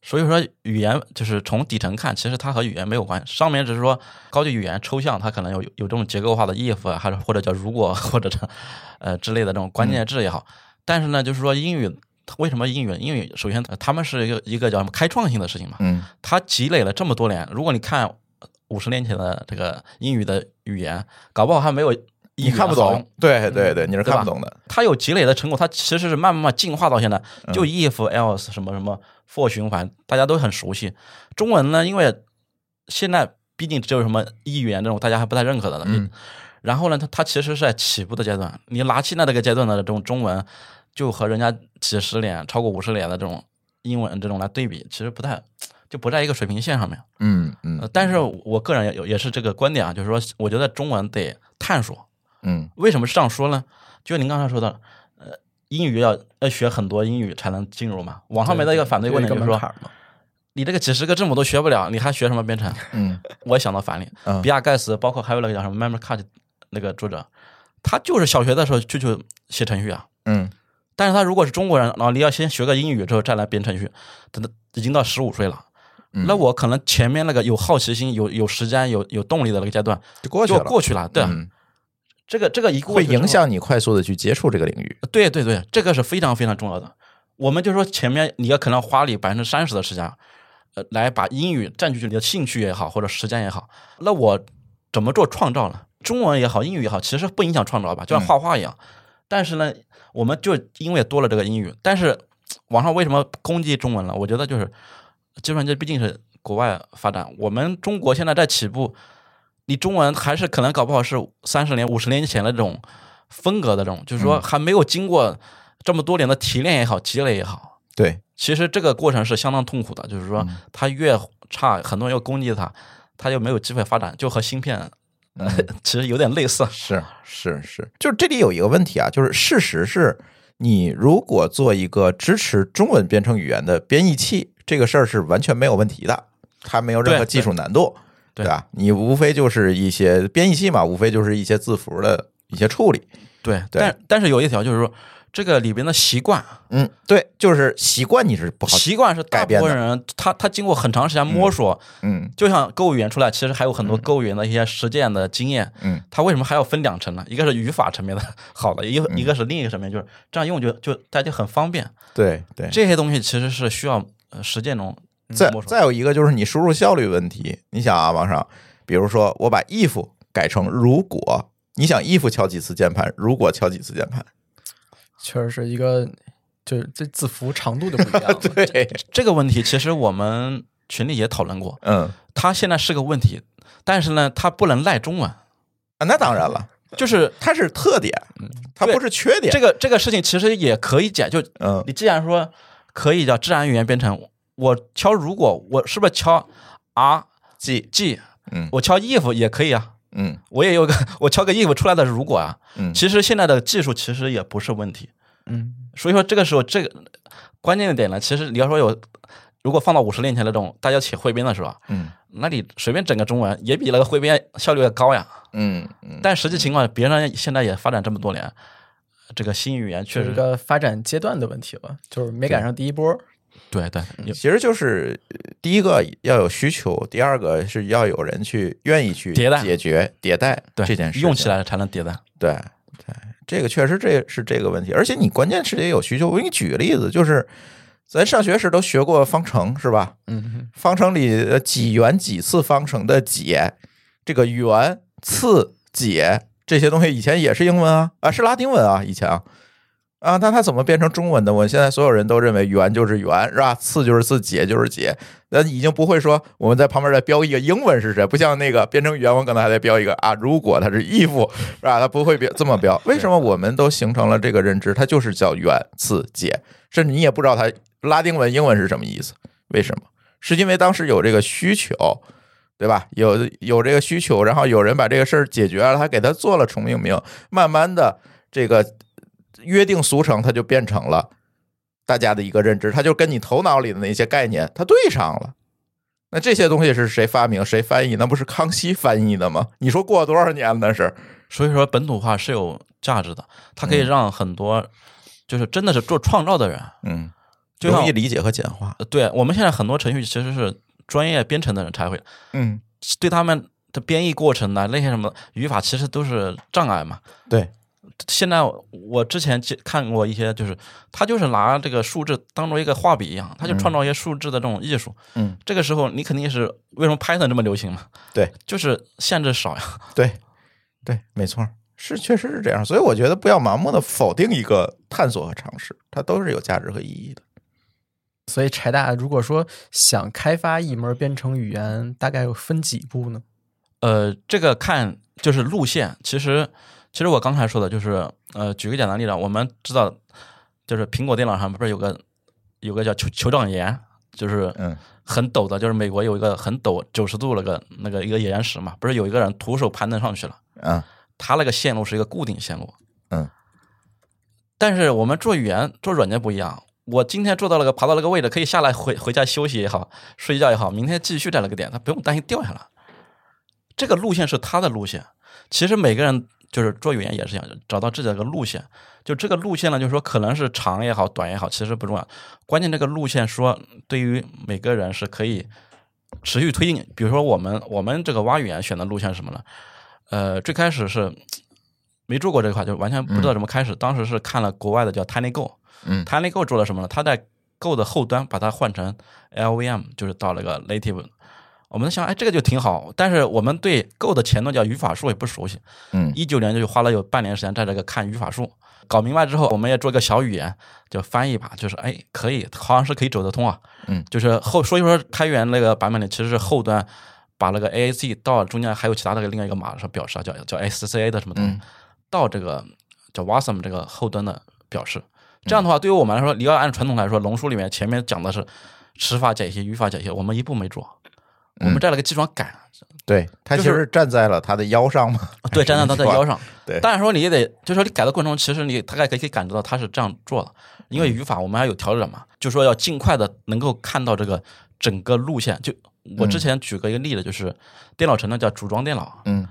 所以说语言就是从底层看，其实它和语言没有关系，上面只是说高级语言抽象，它可能有有这种结构化的 if 啊，还是或者叫如果 (laughs) 或者是呃之类的这种关键字也好，但是呢，就是说英语为什么英语？英语首先呃他们是一个一个叫什么开创性的事情嘛，嗯它积累了这么多年，如果你看五十年前的这个英语的语言，搞不好还没有你看不懂，对对对，你是看不懂的。它有积累的成果，它其实是慢慢慢进化到现在，就 if else 什么什么 for 循环，大家都很熟悉。中文呢，因为现在毕竟只有什么一语言这种大家还不太认可的了。嗯。然后呢，它它其实是在起步的阶段。你拿现在这个阶段的这种中文，就和人家几十年、超过五十年的这种英文这种来对比，其实不太就不在一个水平线上面。嗯嗯。但是我个人也也是这个观点啊，就是说，我觉得中文得探索。嗯。为什么是这样说呢？就您刚才说的，呃，英语要要学很多英语才能进入嘛。网上面的一个反对观点就是说，你这个几十个字母都学不了，你还学什么编程？嗯。(laughs) 我想到反例，比尔盖茨，包括还有那个叫什么 Memory Card。那个作者，他就是小学的时候就就写程序啊，嗯，但是他如果是中国人，然后你要先学个英语之后再来编程序，等他已经到十五岁了，那我可能前面那个有好奇心、有有时间、有有动力的那个阶段就过去了，过去了，对，这个这个一过会影响你快速的去接触这个领域，对对对，这个是非常非常重要的。我们就说前面你要可能花你百分之三十的时间，呃，来把英语占据你的兴趣也好，或者时间也好，那我怎么做创造呢？中文也好，英语也好，其实不影响创造吧，就像画画一样。但是呢，我们就因为多了这个英语，但是网上为什么攻击中文了？我觉得就是计算机毕竟是国外发展，我们中国现在在起步，你中文还是可能搞不好是三十年、五十年前的这种风格的这种，就是说还没有经过这么多年的提炼也好、积累也好。对，其实这个过程是相当痛苦的，就是说它越差，很多人又攻击它，它就没有机会发展，就和芯片。(laughs) 其实有点类似，是是是，就是这里有一个问题啊，就是事实是，你如果做一个支持中文编程语言的编译器，这个事儿是完全没有问题的，它没有任何技术难度，对吧？你无非就是一些编译器嘛，无非就是一些字符的一些处理，对，但但是有一条就是说。这个里边的习惯，嗯，对，就是习惯你是不好，习惯是大部分人他他经过很长时间摸索，嗯，就像购物员出来，其实还有很多购物员的一些实践的经验，嗯，他为什么还要分两层呢？一个是语法层面的好的，一个一个是另一个层面，就是这样用就就大家很方便，对对，这些东西其实是需要实践中再再有一个就是你输入效率问题，你想啊，王上比如说我把 if 改成如果，你想 if 敲几次键盘，如果敲几次键盘。确实是一个，就是这字符长度就不一样。(laughs) 对这个问题，其实我们群里也讨论过。嗯，它现在是个问题，但是呢，它不能赖中文啊。那当然了，就是它是特点，它不是缺点。这个这个事情其实也可以解，就嗯，你既然说可以叫自然语言编程，我敲如果我是不是敲 R G G？嗯，我敲 if 也可以啊。嗯，我也有个，(laughs) 我敲个 if 出来的如果啊，嗯，其实现在的技术其实也不是问题，嗯，所以说这个时候这个关键的点呢，其实你要说有，如果放到五十年前那种大家写汇编的时候，嗯，那你随便整个中文也比那个汇编效率要高呀，嗯，但实际情况，别人现在也发展这么多年，这个新语言确实一个发展阶段的问题了，就是没赶上第一波。对对，其实就是第一个要有需求，第二个是要有人去愿意去迭代解决迭代这件事，用起来才能迭代。对对，这个确实这是这个问题，而且你关键是得有需求。我给你举个例子，就是咱上学时都学过方程是吧？嗯，方程里几元几次方程的解，这个元次解这些东西以前也是英文啊啊是拉丁文啊以前啊。啊，那它怎么变成中文的？我现在所有人都认为元就是元，是吧？次就是次，解就是解，那已经不会说我们在旁边再标一个英文是谁，不像那个编程语言，我可能还得标一个啊。如果它是 if，是吧？它不会标这么标。为什么我们都形成了这个认知？它就是叫元次解，甚至你也不知道它拉丁文、英文是什么意思？为什么？是因为当时有这个需求，对吧？有有这个需求，然后有人把这个事儿解决了，他给他做了重命名，慢慢的这个。约定俗成，它就变成了大家的一个认知，它就跟你头脑里的那些概念它对上了。那这些东西是谁发明、谁翻译？那不是康熙翻译的吗？你说过多少年那是？所以说本土化是有价值的，它可以让很多就是真的是做创造的人，嗯，容易理解和简化。对我们现在很多程序其实是专业编程的人才会，嗯，对他们的编译过程呢，那些什么语法其实都是障碍嘛。对。现在我之前看过一些，就是他就是拿这个数字当做一个画笔一样，他就创造一些数字的这种艺术。嗯，这个时候你肯定是为什么 Python 这么流行嘛？对，就是限制少呀。对，对，没错，是确实是这样，所以我觉得不要盲目的否定一个探索和尝试，它都是有价值和意义的。所以柴大如果说想开发一门编程语言，大概有分几步呢？呃，这个看就是路线。其实，其实我刚才说的就是，呃，举个简单例子，我们知道，就是苹果电脑上不是有个有个叫酋酋长岩，就是嗯很陡的，就是美国有一个很陡九十度那个那个一个岩石嘛，不是有一个人徒手攀登上去了，嗯他那个线路是一个固定线路，嗯，但是我们做语言做软件不一样，我今天做到了个爬到那个位置，可以下来回回家休息也好，睡觉也好，明天继续在那个点，他不用担心掉下来。这个路线是他的路线。其实每个人就是做语言也是一样，找到自己的一个路线。就这个路线呢，就是说可能是长也好，短也好，其实不重要。关键这个路线说对于每个人是可以持续推进。比如说我们我们这个挖语言选的路线是什么呢？呃，最开始是没做过这块，就完全不知道怎么开始。当时是看了国外的叫 TinyGo，嗯，TinyGo 做了什么呢？它在 Go 的后端把它换成 LVM，就是到了个 Native。我们想，哎，这个就挺好。但是我们对 Go 的前端叫语法树也不熟悉。嗯一九年就花了有半年时间在这个看语法树，搞明白之后，我们也做一个小语言，就翻译吧，就是哎，可以，好像是可以走得通啊。嗯，就是后所以说开源那个版本里其实是后端把那个 AAC 到中间还有其他的另外一个码上表示啊，叫叫 SCA 的什么东西，嗯到这个叫 Wasm 这个后端的表示。嗯这样的话，对于我们来说，你要按传统来说，龙书里面前面讲的是词法解析、语法解析，我们一步没做，我们在那个基础上改。对，他其就是实站在了他的腰上嘛。(laughs) 对，站在他的腰上。(laughs) 对。但是说你也得，就是说你改的过程中，其实你大概可以感知到他是这样做的，因为语法我们还有调整嘛，就说要尽快的能够看到这个整个路线。就我之前举过一个例子，就是电脑城呢叫组装电脑，嗯。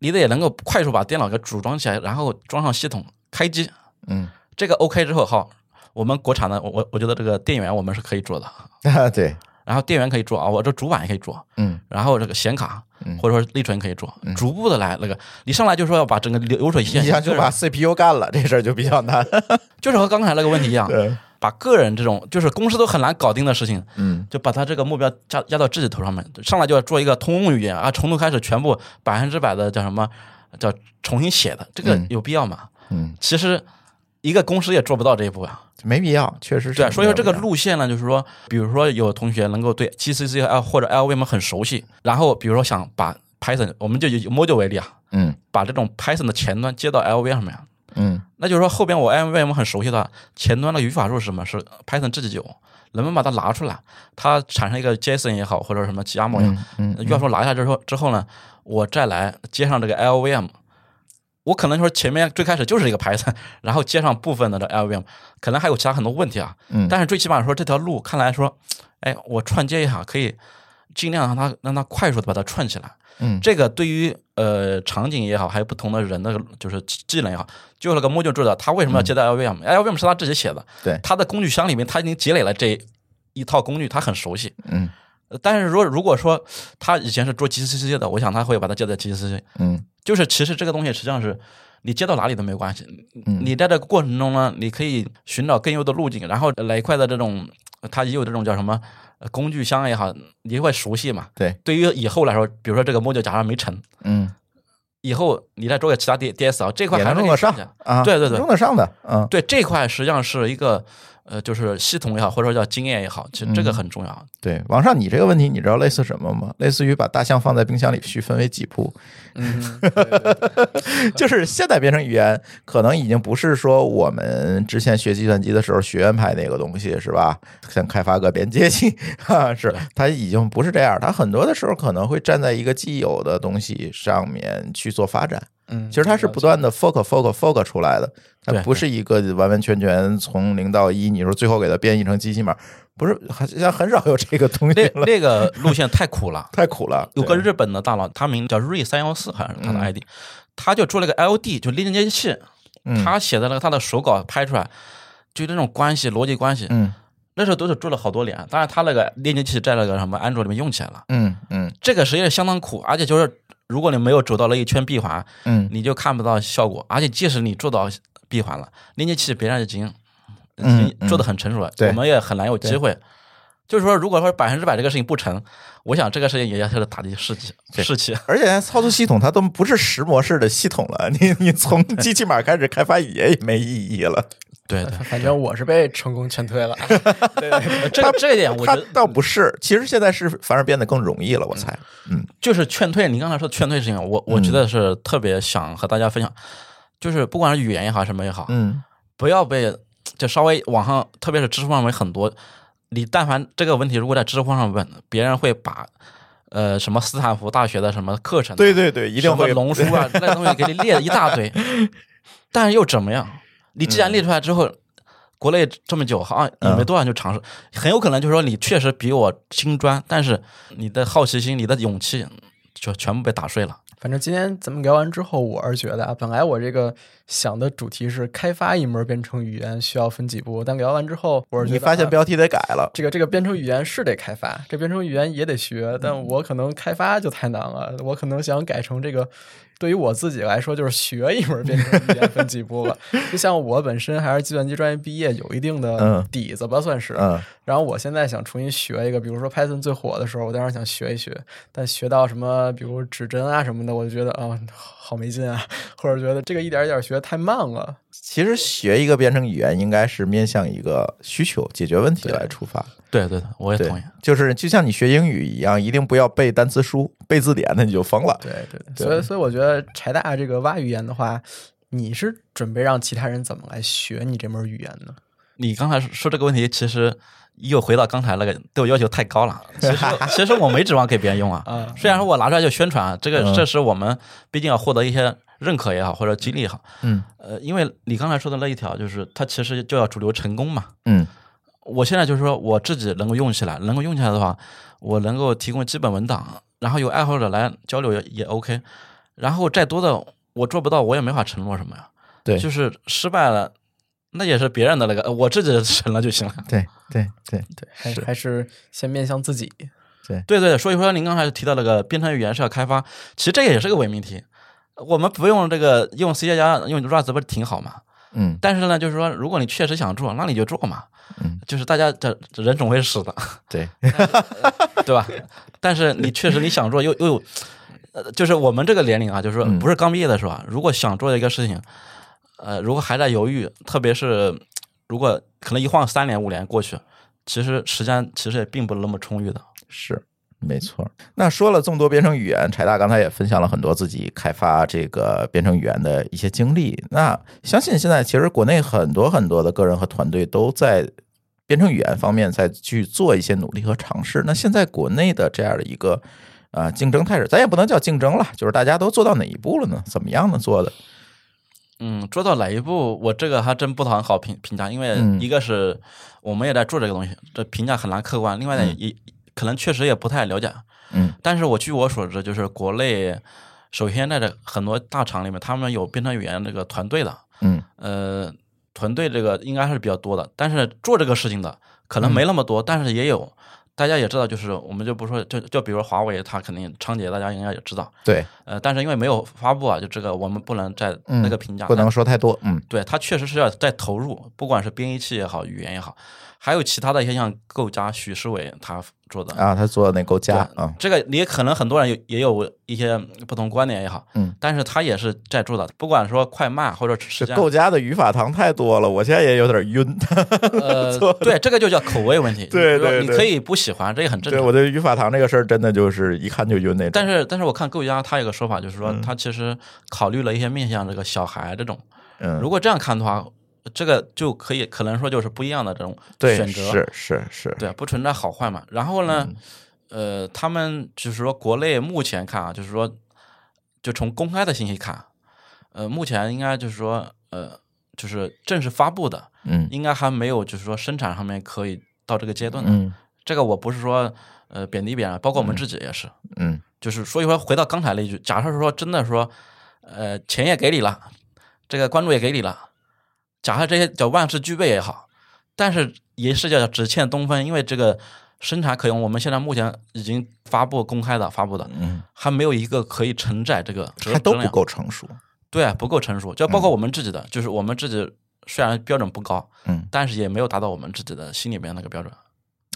你得能够快速把电脑给组装起来，然后装上系统开机，嗯，这个 OK 之后，好，我们国产的我我我觉得这个电源我们是可以做的，啊 (laughs) 对，然后电源可以做啊，我这主板也可以做，嗯。然后这个显卡嗯。或者说内存可以做，逐步的来那个，你上来就说要把整个流流水线一下就把 CPU 干了，这事儿就比较难。(laughs) 就是和刚才那个问题一样，(laughs) 对，把个人这种就是公司都很难搞定的事情，嗯。就把他这个目标加压到自己头上面，上来就要做一个通用语言啊，从头开始全部百分之百的叫什么叫重新写的，这个嗯。有必要吗？嗯，其实一个公司也做不到这一步啊。没必要，确实是。对，所以说这个路线呢，就是说，比如说有同学能够对 GCC 啊或者 LVM 很熟悉，然后比如说想把 Python，我们就以 Module 为例啊，嗯把这种 Python 的前端接到 LVM 上面，嗯那就是说后边我 LVM 很熟悉的前端的语法树是什么？是 Python 自己有，能不能把它拿出来？它产生一个 JSON 也好，或者什么 YAML 也好，嗯语法树拿下之后之后呢，我再来接上这个 LVM。我可能说前面最开始就是一个 Python，(laughs) 然后接上部分的这 LVM，可能还有其他很多问题啊。嗯但是最起码说这条路看来说，哎，我串接一下可以尽量让它让它快速的把它串起来。嗯这个对于呃场景也好，还有不同的人的就是技能也好，就那个 module 做的，他为什么要接到 LVM？LVM 是他自己写的，对他的工具箱里面他已经积累了这一套工具，他很熟悉。嗯呃但是如果如果说他以前是做 GCC 的，我想他会把它接在 GCC。嗯。就是其实这个东西实际上是你接到哪里都没有关系，嗯。你在这个过程中呢，你可以寻找更优的路径，然后哪一块的这种它也有这种叫什么呃工具箱也好，你会熟悉嘛？对，对于以后来说，比如说这个 module 假如没成，嗯，以后你再做个其他 D DSL 这块还是用得上啊，对对对用得上的，嗯。对这块实际上是一个呃，就是系统也好，或者说叫经验也好，其实这个很重要。对。王上，你这个问题你知道类似什么吗？类似于把大象放在冰箱里去分为几步，嗯，对 (laughs) 对对 (laughs) 就是现代编程语言可能已经不是说我们之前学计算机的时候学院派那个东西是吧？像开发个连接器 (laughs) 啊，是它已经不是这样，它很多的时候可能会站在一个既有的东西上面去做发展。嗯，其实它是不断的 fork fork fork 出来的，它对不是一个完完全全从零到一。你说最后给它编译成机器码，不是，好像很少有这个东西那了，那个路线太苦了。(laughs) 太苦了。有个日本的大佬，他名叫瑞三幺四，好像是他的嗯 ID，、他就做了个 LD，就链接器，嗯他写的那个他的手稿拍出来，就那种关系逻辑关系，嗯那时候都是做了好多年。当然，他那个链接器在那个什么安卓里面用起来了，嗯嗯这个实际上相当苦，而且就是如果你没有走到那一圈闭环，嗯你就看不到效果。而且即使你做到闭环了，连接器别人已经嗯已经做的很成熟了，对我们也很难有机会。就是说，如果说百分之百这个事情不成，我想这个事情也要是打击士气对士气。而且操作系统它都不是石模式的系统了，(laughs) 你你从机器码开始开发语言也没意义了。对对，反正我是被成功劝退了。(laughs) 对对对这个这一点我觉得倒不是，其实现在是反而变得更容易了，我猜。嗯就是劝退。你刚才说劝退事情，我我觉得是特别想和大家分享，就是不管是语言也好，什么也好，嗯不要被就稍微网上，特别是知识上面很多，你但凡这个问题如果在知乎上问，别人会把呃什么斯坦福大学的什么课程啊，对对对，一定会龙书啊之类的东西给你列了一大堆，(laughs) 但是又怎么样？你既然列出来之后，国内这么久，好像也没多少人就尝试，很有可能就是说你确实比我精专，但是你的好奇心、你的勇气就全部被打碎了。反正今天咱们聊完之后，我是觉得啊，本来我这个想的主题是开发一门编程语言需要分几步，但聊完之后，我是觉得你发现啊标题得改了。这个这个编程语言是得开发，这编程语言也得学，但我可能开发就太难了，我可能想改成这个。对于我自己来说，就是学一门编程语言分几步了。(laughs) 就像我本身还是计算机专业毕业，有一定的嗯底子吧，算是。嗯然后我现在想重新学一个，比如说 Python 最火的时候，我当时想学一学，但学到什么，比如指针啊什么的，我就觉得啊、好没劲啊，或者觉得这个一点一点学太慢了。其实学一个编程语言应该是面向一个需求、解决问题来出发。对对对，我也同意。，就是就像你学英语一样，一定不要背单词书、背字典，那你就疯了。对对对所以所以我觉得柴大这个挖语言的话，你是准备让其他人怎么来学你这门语言呢？你刚才说这个问题，其实又回到刚才那个对我要求太高了。(laughs) 其实其实我没指望给别人用啊，(laughs) 啊，虽然说我拿出来就宣传，啊这个嗯这是我们毕竟要获得一些认可也好，或者激励也好。嗯呃，因为你刚才说的那一条，就是它其实就要主流成功嘛。嗯我现在就是说我自己能够用起来，能够用起来的话，我能够提供基本文档，然后有爱好者来交流也也 OK。然后再多的我做不到，我也没法承诺什么呀。对就是失败了，那也是别人的那个，呃我自己成了就行了。对 (laughs) 对对，对，(laughs) 还是还是先面向自己。对对对，所以说您刚才提到那个编程语言是要开发，其实这个也是个伪命题。我们不用这个用 C 加加用 Rust 不是挺好吗？嗯但是呢，就是说，如果你确实想做，那你就做嘛。嗯，就是大家这这人总会死的，(laughs) 对，对吧？但是你确实你想做，又又有，呃，就是我们这个年龄啊，就是说嗯不是刚毕业的时候啊，如果想做一个事情，呃，如果还在犹豫，特别是如果可能一晃三年五年过去，其实时间其实也并不那么充裕的。是没错。那说了这么多编程语言，柴大刚才也分享了很多自己开发这个编程语言的一些经历。那相信现在其实国内很多很多的个人和团队都在编程语言方面在去做一些努力和尝试。那现在国内的这样的一个呃竞争态势，咱也不能叫竞争了，就是大家都做到哪一步了呢？怎么样呢？做的？嗯，做到哪一步，我这个还真不很好评评价，因为嗯一个是我们也在做这个东西，这评价很难客观；另外呢，也可能确实也不太了解。嗯但是我据我所知，就是国内首先在这很多大厂里面，他们有编程语言这个团队的，嗯呃，团队这个应该是比较多的，但是做这个事情的可能没那么多，但是也有。大家也知道，就是我们就不说，就就比如华为，它肯定昌杰，大家应该也知道。对，呃，但是因为没有发布啊，就这个我们不能在嗯那个评价，不能说太多。嗯对，它确实是要在投入，不管是编译器也好，语言也好，还有其他的一些像构架，许世伟他做的。啊，他做的那构架啊，这个也可能很多人有也有一些不同观点也好，嗯，但是他也是在做的，不管说快慢或者时间，这构架的语法堂太多了，我现在也有点晕。呃，(laughs) 对，这个就叫口味问题。对对对你可以不喜欢，这也很正常。对我对语法堂这个事儿，真的就是一看就晕那种。但是，但是我看构架他有个说法，就是说嗯他其实考虑了一些面向这个小孩这种。嗯，如果这样看的话，这个就可以可能说就是不一样的这种选择。是是是，对，不存在好坏嘛。然后呢，嗯呃，他们就是说国内目前看啊，就是说，就从公开的信息看，呃，目前应该就是说，呃，就是正式发布的，嗯应该还没有就是说生产上面可以到这个阶段的。嗯这个我不是说呃贬低别人，包括我们自己也是，嗯就是所以说回到刚才那句，假设说真的说，呃，钱也给你了，这个关注也给你了，假设这些叫万事俱备也好，但是也是叫只欠东风，因为这个生产可用，我们现在目前已经发布公开的发布的，嗯，还没有一个可以承载这个质还都不，够成熟。对啊，不够成熟，就包括我们自己的，就是我们自己虽然标准不高，嗯但是也没有达到我们自己的心里面那个标准。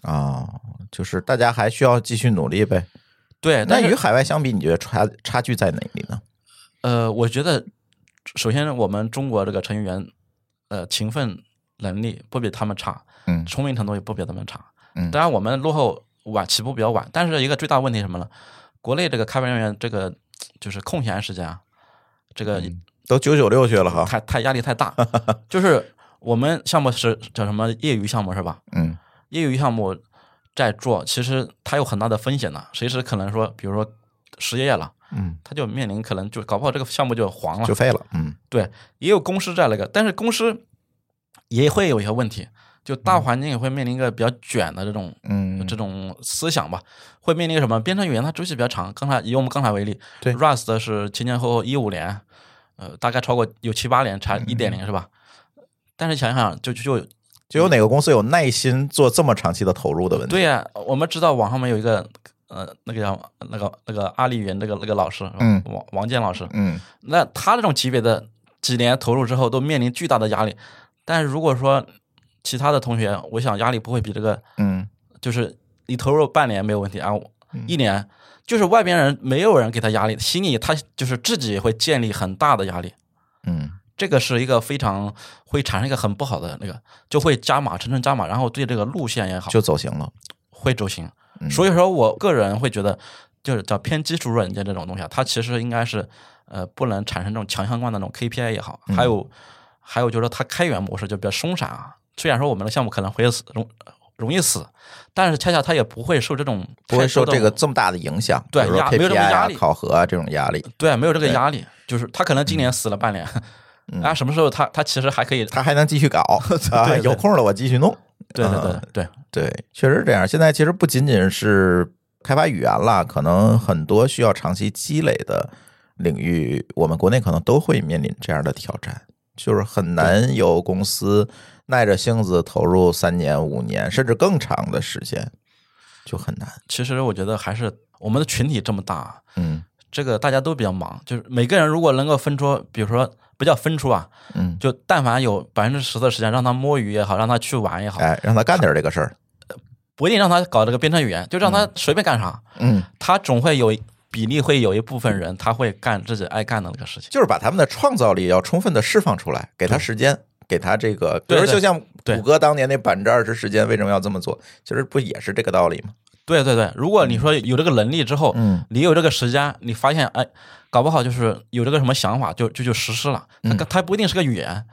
啊，就是大家还需要继续努力呗。对，那与海外相比，你觉得差差距在哪里呢？呃，我觉得首先我们中国这个程序员，呃，勤奋能力不比他们差，嗯聪明程度也不比他们差。嗯当然我们落后晚，起步比较晚，但是一个最大问题什么呢？国内这个开发人员这个就是空闲时间啊，这个都九九六去了哈。太太压力太大，(laughs) 就是我们项目是叫什么业余项目是吧？嗯业余项目在做，其实它有很大的风险的，随时可能说，比如说失业了，嗯，他就面临可能就搞不好这个项目就黄了就。废了。嗯对，也有公司在那个，但是公司也会有一些问题，就大环境也会面临一个比较卷的这种、嗯这种思想吧，会面临一个什么？编程语言它周期比较长，刚才以我们刚才为例，对，Rust 是前前后后一五年，呃，大概超过有七八年才一点零是吧？但是想想就就就就有哪个公司有耐心做这么长期的投入的问题？对呀、我们知道网上面有一个呃那个叫那个那个阿里云那个那个老师，嗯王王健老师，嗯那他这种级别的几年投入之后，都面临巨大的压力。但是如果说其他的同学，我想压力不会比这个，嗯就是你投入半年没有问题啊，一年就是外边人没有人给他压力，心里他就是自己也会建立很大的压力。嗯这个是一个非常会产生一个很不好的那个，就会加码，层层加码，然后对这个路线也好，就走形了。会走形。嗯所以说我个人会觉得，就是叫偏基础软件这种东西啊，它其实应该是呃不能产生这种强相关的那种 KPI 也好，嗯还有还有就是说它开源模式就比较松散啊。虽然说我们的项目可能会死容容易死，但是恰恰它也不会受这种不会受这个这么大的影响，对压没有这么压力考核啊这种压力，对啊没有这个压力，就是他可能今年死了半年，啊什么时候他他其实还可以，他还能继续搞 (laughs) 对有空了我继续弄。对对对嗯对对，确实是这样。现在其实不仅仅是开发语言啦，可能很多需要长期积累的领域，我们国内可能都会面临这样的挑战，就是很难有公司耐着性子投入三年、五年甚至更长的时间，就很难。其实我觉得还是我们的群体这么大，嗯这个大家都比较忙，就是每个人如果能够分出，比如说不叫分出啊，嗯，就但凡有百分之十的时间让他摸鱼也好，让他去玩也好，哎，让他干点这个事儿。不一定让他搞这个编程语言，就让他随便干啥，嗯，他总会有比例会有一部分人他会干自己爱干的那个事情。就是把他们的创造力要充分的释放出来，给他时间，给他这个，比如就像谷歌当年那百分之二十时间为什么要这么做？其实不也是这个道理吗？对对对，如果你说有这个能力之后，嗯你有这个时间，你发现哎，搞不好就是有这个什么想法，就就就实施了。它它不一定是个语言，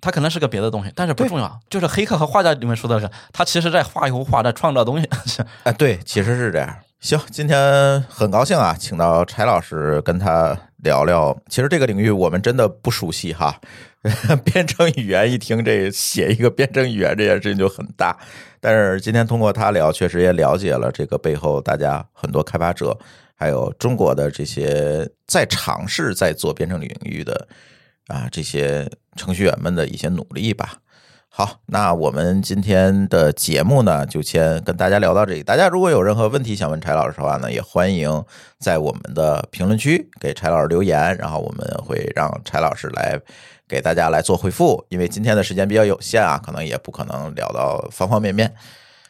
它可能是个别的东西，但是不重要。就是黑客和画家里面说的是，他其实在画一幅画，在创造东西。(laughs) 哎，对，其实是这样。行，今天很高兴啊，请到柴老师跟他聊聊。其实这个领域我们真的不熟悉哈，(laughs) 编程语言一听这写一个编程语言这件事情就很大。但是今天通过他聊，确实也了解了这个背后大家很多开发者，还有中国的这些在尝试在做编程领域的啊这些程序员们的一些努力吧。好，那我们今天的节目呢，就先跟大家聊到这里。大家如果有任何问题想问柴老师的话呢，也欢迎在我们的评论区给柴老师留言，然后我们会让柴老师来给大家来做回复。因为今天的时间比较有限啊，可能也不可能聊到方方面面。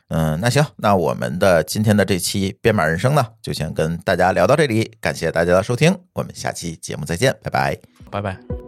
嗯，那行，那我们的今天的这期编码人生呢，就先跟大家聊到这里。感谢大家的收听，我们下期节目再见，拜拜。拜拜。